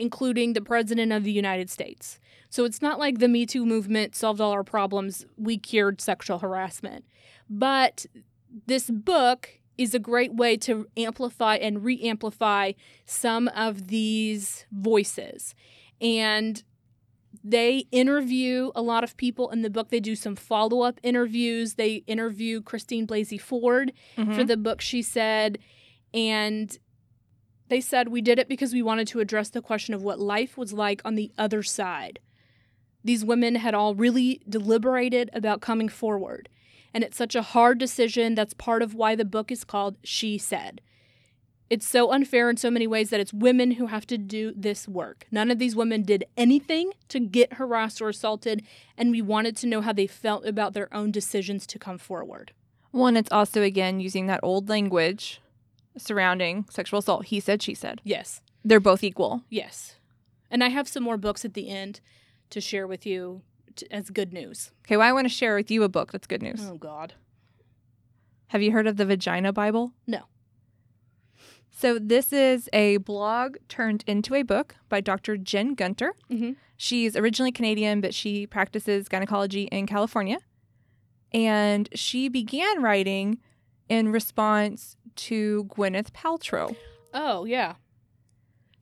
Speaker 2: including the president of the United States. So it's not like the me too movement solved all our problems. We cured sexual harassment. But this book is a great way to amplify and re-amplify some of these voices. And they interview a lot of people in the book. They do some follow up interviews. They interview Christine Blasey Ford
Speaker 1: Mm-hmm.
Speaker 2: for the book, she said. And they said, We did it because we wanted to address the question of what life was like on the other side. These women had all really deliberated about coming forward. And it's such a hard decision. That's part of why the book is called She Said. It's so unfair in so many ways that it's women who have to do this work. None of these women did anything to get harassed or assaulted, and we wanted to know how they felt about their own decisions to come forward.
Speaker 1: One, it's also again using that old language surrounding sexual assault. He said, she said.
Speaker 2: Yes,
Speaker 1: They're both equal.
Speaker 2: yes. And I have some more books at the end to share with you t- as good news.
Speaker 1: Okay, well, I want to share with you a book that's good news.
Speaker 2: Oh, God.
Speaker 1: Have you heard of the Vagina Bible?
Speaker 2: No.
Speaker 1: So, this is a blog turned into a book by Dr. Jen Gunter.
Speaker 2: Mhm.
Speaker 1: She's originally Canadian, but she practices gynecology in California. And she began writing in response to Gwyneth Paltrow.
Speaker 2: Oh, yeah.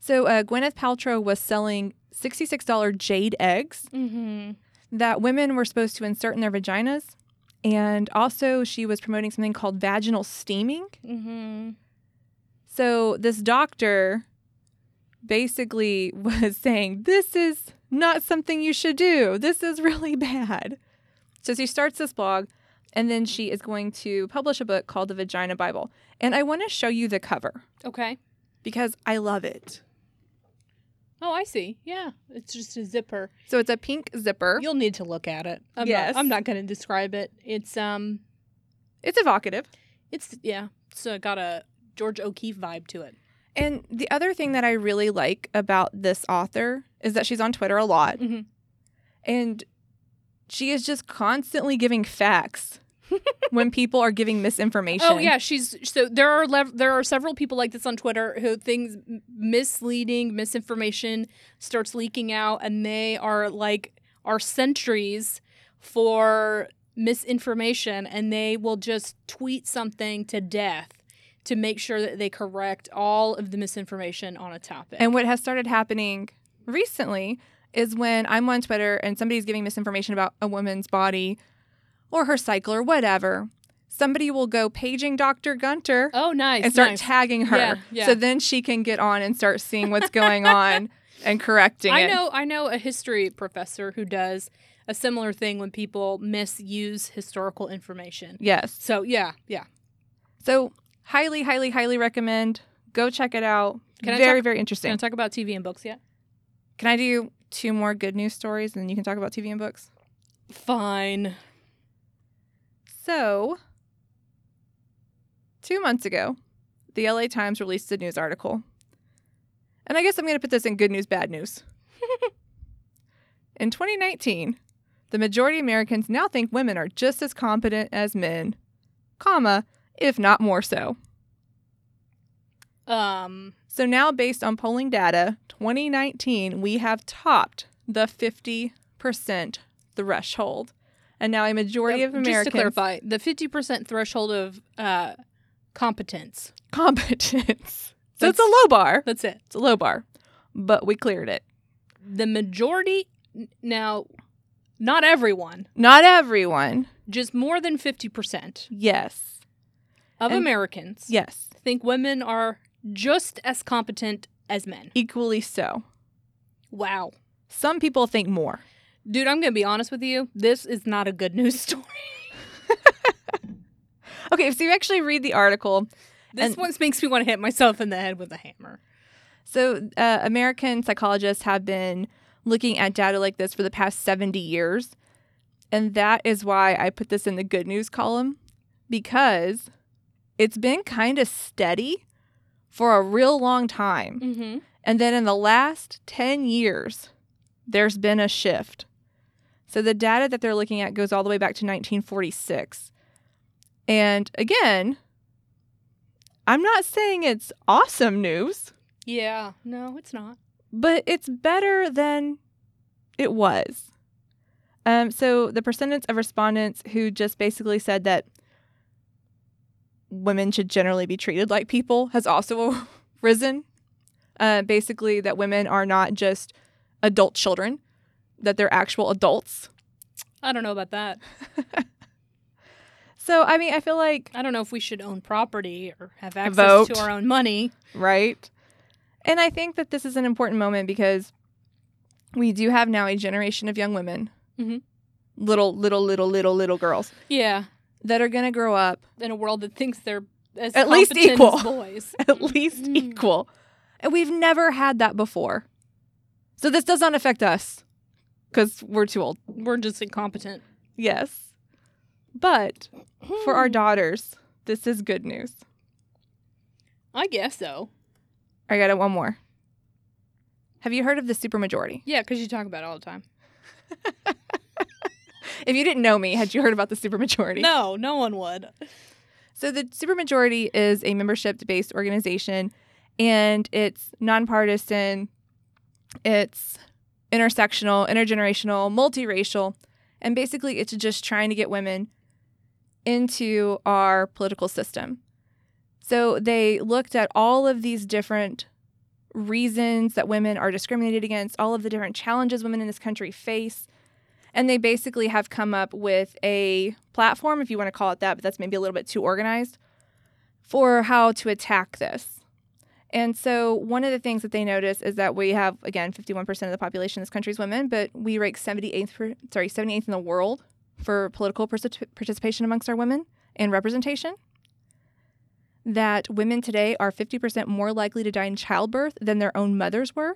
Speaker 1: So, uh, Gwyneth Paltrow was selling $66 jade eggs
Speaker 2: Mm-hmm.
Speaker 1: that women were supposed to insert in their vaginas. And also, she was promoting something called vaginal steaming.
Speaker 2: Mm-hmm.
Speaker 1: So this doctor basically was saying, This is not something you should do. This is really bad. So she starts this blog and then she is going to publish a book called The Vagina Bible. And I want to show you the cover
Speaker 2: Okay.
Speaker 1: because I love it.
Speaker 2: Oh, I see. Yeah. It's just a zipper.
Speaker 1: So it's a pink zipper.
Speaker 2: You'll need to look at it. I'm
Speaker 1: Yes.
Speaker 2: Not, I'm not going to describe it. It's, um,
Speaker 1: It's evocative.
Speaker 2: it's, yeah. So it got a George O'Keeffe vibe to it.
Speaker 1: And the other thing that I really like about this author is that she's on Twitter a lot.
Speaker 2: Mhm.
Speaker 1: And she is just constantly giving facts when people are giving misinformation.
Speaker 2: Oh yeah, she's so there are lev- there are several people like this on Twitter who things misleading misinformation starts leaking out, and they are like are sentries for misinformation, and they will just tweet something to death to make sure that they correct all of the misinformation on a topic.
Speaker 1: And what has started happening recently is when I'm on Twitter and somebody's giving misinformation about a woman's body or her cycle or whatever, somebody will go paging Dr. Gunter
Speaker 2: oh, nice,
Speaker 1: and start
Speaker 2: nice.
Speaker 1: tagging her.
Speaker 2: Yeah, yeah.
Speaker 1: So then she can get on and start seeing what's going on and correcting
Speaker 2: I
Speaker 1: it.
Speaker 2: know I know a history professor who does a similar thing when people misuse historical information.
Speaker 1: Yes.
Speaker 2: So yeah, yeah.
Speaker 1: So highly, highly, highly recommend. Go check it out.
Speaker 2: Can
Speaker 1: very,
Speaker 2: talk-
Speaker 1: very interesting.
Speaker 2: Can I talk about TV and books yet?
Speaker 1: Can I do two more good news stories and then you can talk about TV and books?
Speaker 2: Fine.
Speaker 1: So, two months ago, the LA Times released a news article. And I guess I'm going to put this in good news, bad news. in 2019, the majority of Americans now think women are just as competent as men, comma, if not more so.
Speaker 2: Um,
Speaker 1: So now, based on polling data, 2019, we have topped the 50% threshold. And now a majority of Americans.
Speaker 2: just to clarify, the 50% threshold of uh, competence.
Speaker 1: competence. So it's a low bar.
Speaker 2: That's it.
Speaker 1: It's a low bar, but we cleared it.
Speaker 2: The majority, now, not everyone,
Speaker 1: Not everyone.
Speaker 2: just more than 50%
Speaker 1: Yes.
Speaker 2: Of
Speaker 1: And-
Speaker 2: Americans
Speaker 1: Yes.
Speaker 2: think women are just as competent as men.
Speaker 1: Equally so.
Speaker 2: Wow.
Speaker 1: Some people think more.
Speaker 2: Dude, I'm going to be honest with you. This is not a good news story.
Speaker 1: Okay, so you actually read the article.
Speaker 2: This one makes me want to hit myself in the head with a hammer.
Speaker 1: So, uh, American psychologists have been looking at data like this for the past 70 years. And that is why I put this in the good news column because it's been kind of steady for a real long time.
Speaker 2: Mm-hmm.
Speaker 1: And then in the last 10 years, there's been a shift. So the data that they're looking at goes all the way back to 1946. And again, I'm not saying it's awesome news,
Speaker 2: Yeah. No, it's not.
Speaker 1: but it's better than it was. Um, so the percentage of respondents who just basically said that women should generally be treated like people has also risen. Uh, basically, that women are not just adult children, that they're actual adults.
Speaker 2: I don't know about that.
Speaker 1: So, I mean, I feel like,
Speaker 2: I don't know if we should own property or have access
Speaker 1: Vote.
Speaker 2: to our own money.
Speaker 1: right? And I think that this is an important moment because we do have now a generation of young women,
Speaker 2: Mhm.
Speaker 1: little, little, little, little, little girls
Speaker 2: Yeah.
Speaker 1: That are going to grow up
Speaker 2: In a world that thinks they're as
Speaker 1: At least equal.
Speaker 2: boys.
Speaker 1: at least
Speaker 2: Mm.
Speaker 1: equal. And we've never had that before. So this does not affect us because we're too old.
Speaker 2: We're just incompetent.
Speaker 1: Yes. But for
Speaker 2: Hmm.
Speaker 1: our daughters, this is good news.
Speaker 2: I guess so.
Speaker 1: I got it one more. Have you heard of the supermajority?
Speaker 2: Yeah, because you talk about it all the time.
Speaker 1: If you didn't know me, had you heard about the supermajority?
Speaker 2: No, no one would.
Speaker 1: So the supermajority is a membership-based organization and it's nonpartisan, it's intersectional, intergenerational, multiracial, and basically it's just trying to get women into our political system. So they looked at all of these different reasons that women are discriminated against, all of the different challenges women in this country face. And they basically have come up with a platform, if you want to call it that, but that's maybe a little bit too organized, for how to attack this. And so, one of the things that they notice is that we have, again, 51% of the population in this country is women, but we rank 78th, per, sorry, 78th in the world for political particip- participation amongst our women and representation. That women today are 50% more likely to die in childbirth than their own mothers were.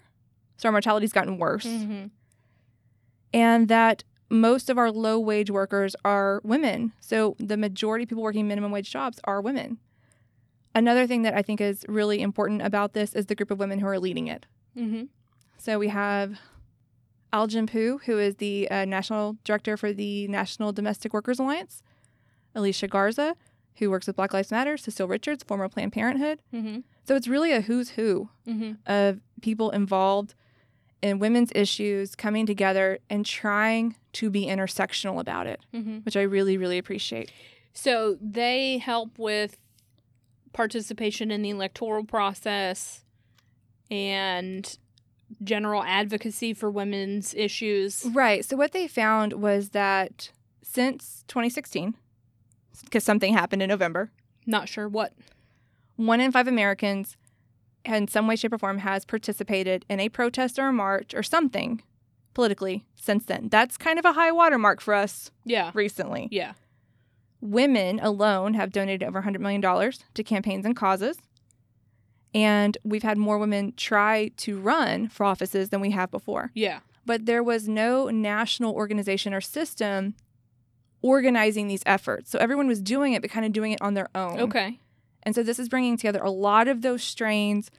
Speaker 1: So, our mortality's gotten worse
Speaker 2: Mm-hmm.
Speaker 1: and that most of our low wage workers are women. So the majority of people working minimum wage jobs are women. Another thing that I think is really important about this is the group of women who are leading it.
Speaker 2: Mm-hmm.
Speaker 1: So we have Ai-jen Poo, who is the uh, national director for the National Domestic Workers Alliance, Alicia Garza, who works with Black Lives Matter, Cecile Richards, former Planned Parenthood.
Speaker 2: Mm-hmm.
Speaker 1: So it's really a who's who
Speaker 2: Mm-hmm.
Speaker 1: of people involved in women's issues coming together and trying to be intersectional about it,
Speaker 2: Mm-hmm.
Speaker 1: which I really, really appreciate.
Speaker 2: So they help with participation in the electoral process and general advocacy for women's issues.
Speaker 1: Right. So, what they found was that since 2016, because something happened in November,
Speaker 2: Not sure what.
Speaker 1: one in five Americans, in some way, shape, or form, has participated in a protest or a march or something politically since then. That's kind of a high watermark for us
Speaker 2: Yeah.
Speaker 1: recently.
Speaker 2: Yeah.
Speaker 1: Women alone have donated over $100 million to campaigns and causes. And we've had more women try to run for offices than we have before.
Speaker 2: Yeah.
Speaker 1: But there was no national organization or system organizing these efforts. So everyone was doing it, but kind of doing it on their own.
Speaker 2: Okay.
Speaker 1: And so this is bringing together a lot of those strains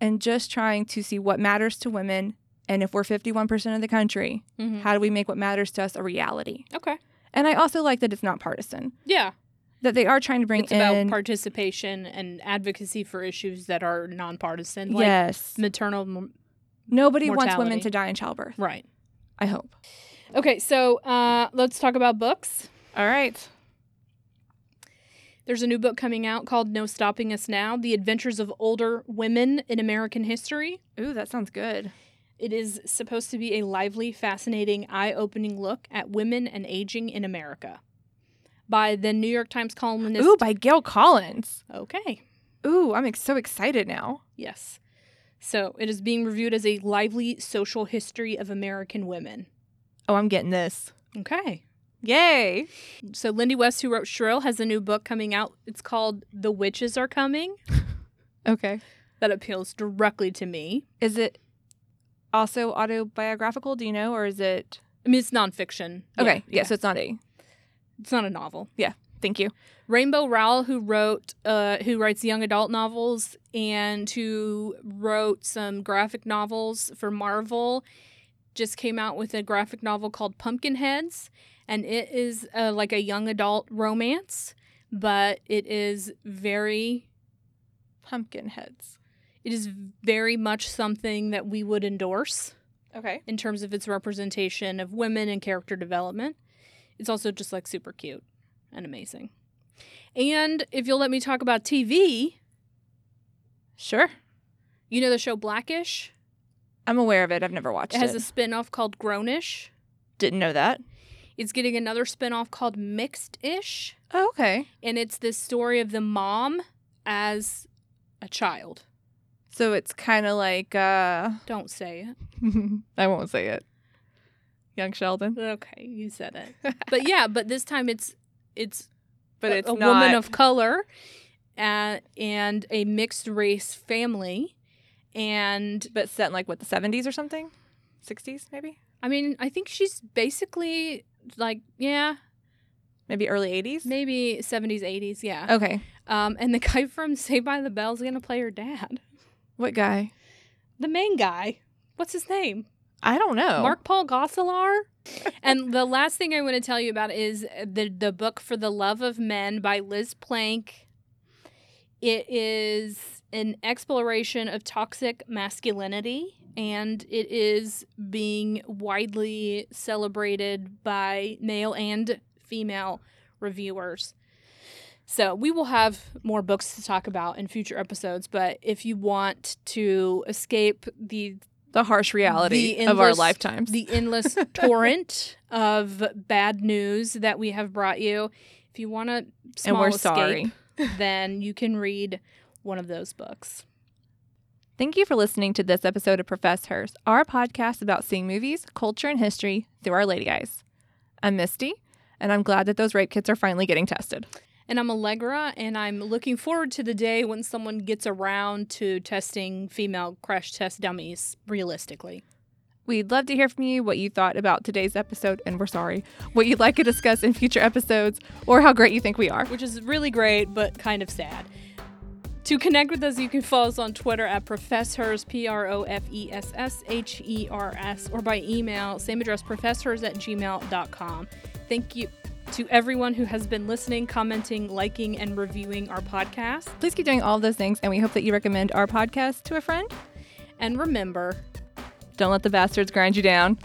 Speaker 1: and just trying to see what matters to women. And if we're 51% of the country,
Speaker 2: Mhm.
Speaker 1: how do we make what matters to us a reality?
Speaker 2: Okay.
Speaker 1: And I also like that it's not partisan,
Speaker 2: Yeah.
Speaker 1: that they are trying to bring
Speaker 2: it's
Speaker 1: in.
Speaker 2: about participation and advocacy for issues that are nonpartisan, like
Speaker 1: yes.
Speaker 2: maternal. m-
Speaker 1: Nobody wants women to die in childbirth.
Speaker 2: Right.
Speaker 1: I hope.
Speaker 2: Okay, so uh, let's talk about books.
Speaker 1: All right.
Speaker 2: There's a new book coming out called No Stopping Us Now The Adventures of Older Women in American History.
Speaker 1: Ooh, that sounds good.
Speaker 2: It is supposed to be a lively, fascinating, eye opening look at women and aging in America. By the New York Times columnist.
Speaker 1: Ooh, by Gail Collins.
Speaker 2: Okay.
Speaker 1: Ooh, I'm ex- so excited now.
Speaker 2: Yes. So it is being reviewed as a lively social history of American women.
Speaker 1: Oh, I'm getting this.
Speaker 2: Okay.
Speaker 1: Yay.
Speaker 2: So Lindy West, who wrote Shrill, has a new book coming out. It's called The Witches Are Coming.
Speaker 1: Okay.
Speaker 2: That appeals directly to me.
Speaker 1: Is it also autobiographical? Do you know, or is it?
Speaker 2: I mean, it's nonfiction.
Speaker 1: Okay. Yeah. so it's not a.
Speaker 2: it's not a novel. Yeah.
Speaker 1: Thank you.
Speaker 2: Rainbow Rowell, who wrote, uh, who writes young adult novels and who wrote some graphic novels for Marvel, just came out with a graphic novel called Pumpkinheads, and it is uh, like a young adult romance, but it is very,
Speaker 1: Pumpkin heads.
Speaker 2: it is very much something that we would endorse
Speaker 1: Okay.
Speaker 2: in terms of its representation of women and character development. It's also just like super cute and amazing. And if you'll let me talk about TV,
Speaker 1: Sure.
Speaker 2: you know the show Blackish?
Speaker 1: I'm aware of it. I've never watched
Speaker 2: It
Speaker 1: it.
Speaker 2: has a spin-off called Grownish.
Speaker 1: Didn't know that.
Speaker 2: It's getting another spin-off called Mixed-ish,
Speaker 1: Oh, okay.
Speaker 2: and it's this story of the mom as a child.
Speaker 1: So it's kind of like uh
Speaker 2: Don't say it.
Speaker 1: I won't say it. Young Sheldon.
Speaker 2: Okay, you said it. But yeah, but this time it's it's
Speaker 1: But
Speaker 2: a,
Speaker 1: it's
Speaker 2: a
Speaker 1: not
Speaker 2: woman of color uh, and a mixed race family. And
Speaker 1: but set in like what the 70s or something? 60s maybe?
Speaker 2: I mean, I think she's basically like, yeah,
Speaker 1: Maybe early 80s?
Speaker 2: maybe 70s, 80s, yeah.
Speaker 1: Okay.
Speaker 2: Um, and the guy from Saved by the Bell is to play her dad.
Speaker 1: What guy?
Speaker 2: The main guy. What's his name?
Speaker 1: I don't know.
Speaker 2: Mark Paul Gosselaar. and the last thing I want to tell you about is the the book For the Love of Men by Liz Plank. It is an exploration of toxic masculinity and it is being widely celebrated by male and female reviewers. So, we will have more books to talk about in future episodes, but if you want to escape the
Speaker 1: the harsh reality
Speaker 2: The
Speaker 1: of our lifetimes.
Speaker 2: the endless torrent of bad news that we have brought you. If you want to
Speaker 1: and we're
Speaker 2: escape,
Speaker 1: sorry.
Speaker 2: then you can read one of those books.
Speaker 1: Thank you for listening to this episode of ProfessHers, our podcast about seeing movies, culture, and history through our lady eyes. I'm Misty, and I'm glad that those rape kits are finally getting tested.
Speaker 2: And I'm Allegra, and I'm looking forward to the day when someone gets around to testing female crash test dummies realistically.
Speaker 1: We'd love to hear from you what you thought about today's episode, and we're sorry, what you'd like to discuss in future episodes, or how great you think we are.
Speaker 2: which is really great but kind of sad. To connect with us, you can follow us on Twitter at ProfessHers, P R O F E S S H E R S, or by email, same address, professhers at gmail.com. Thank you to everyone who has been listening, commenting, liking, and reviewing our podcast.
Speaker 1: Please keep doing all those things, and we hope that you recommend our podcast to a friend.
Speaker 2: And remember,
Speaker 1: Don't let the bastards grind you down.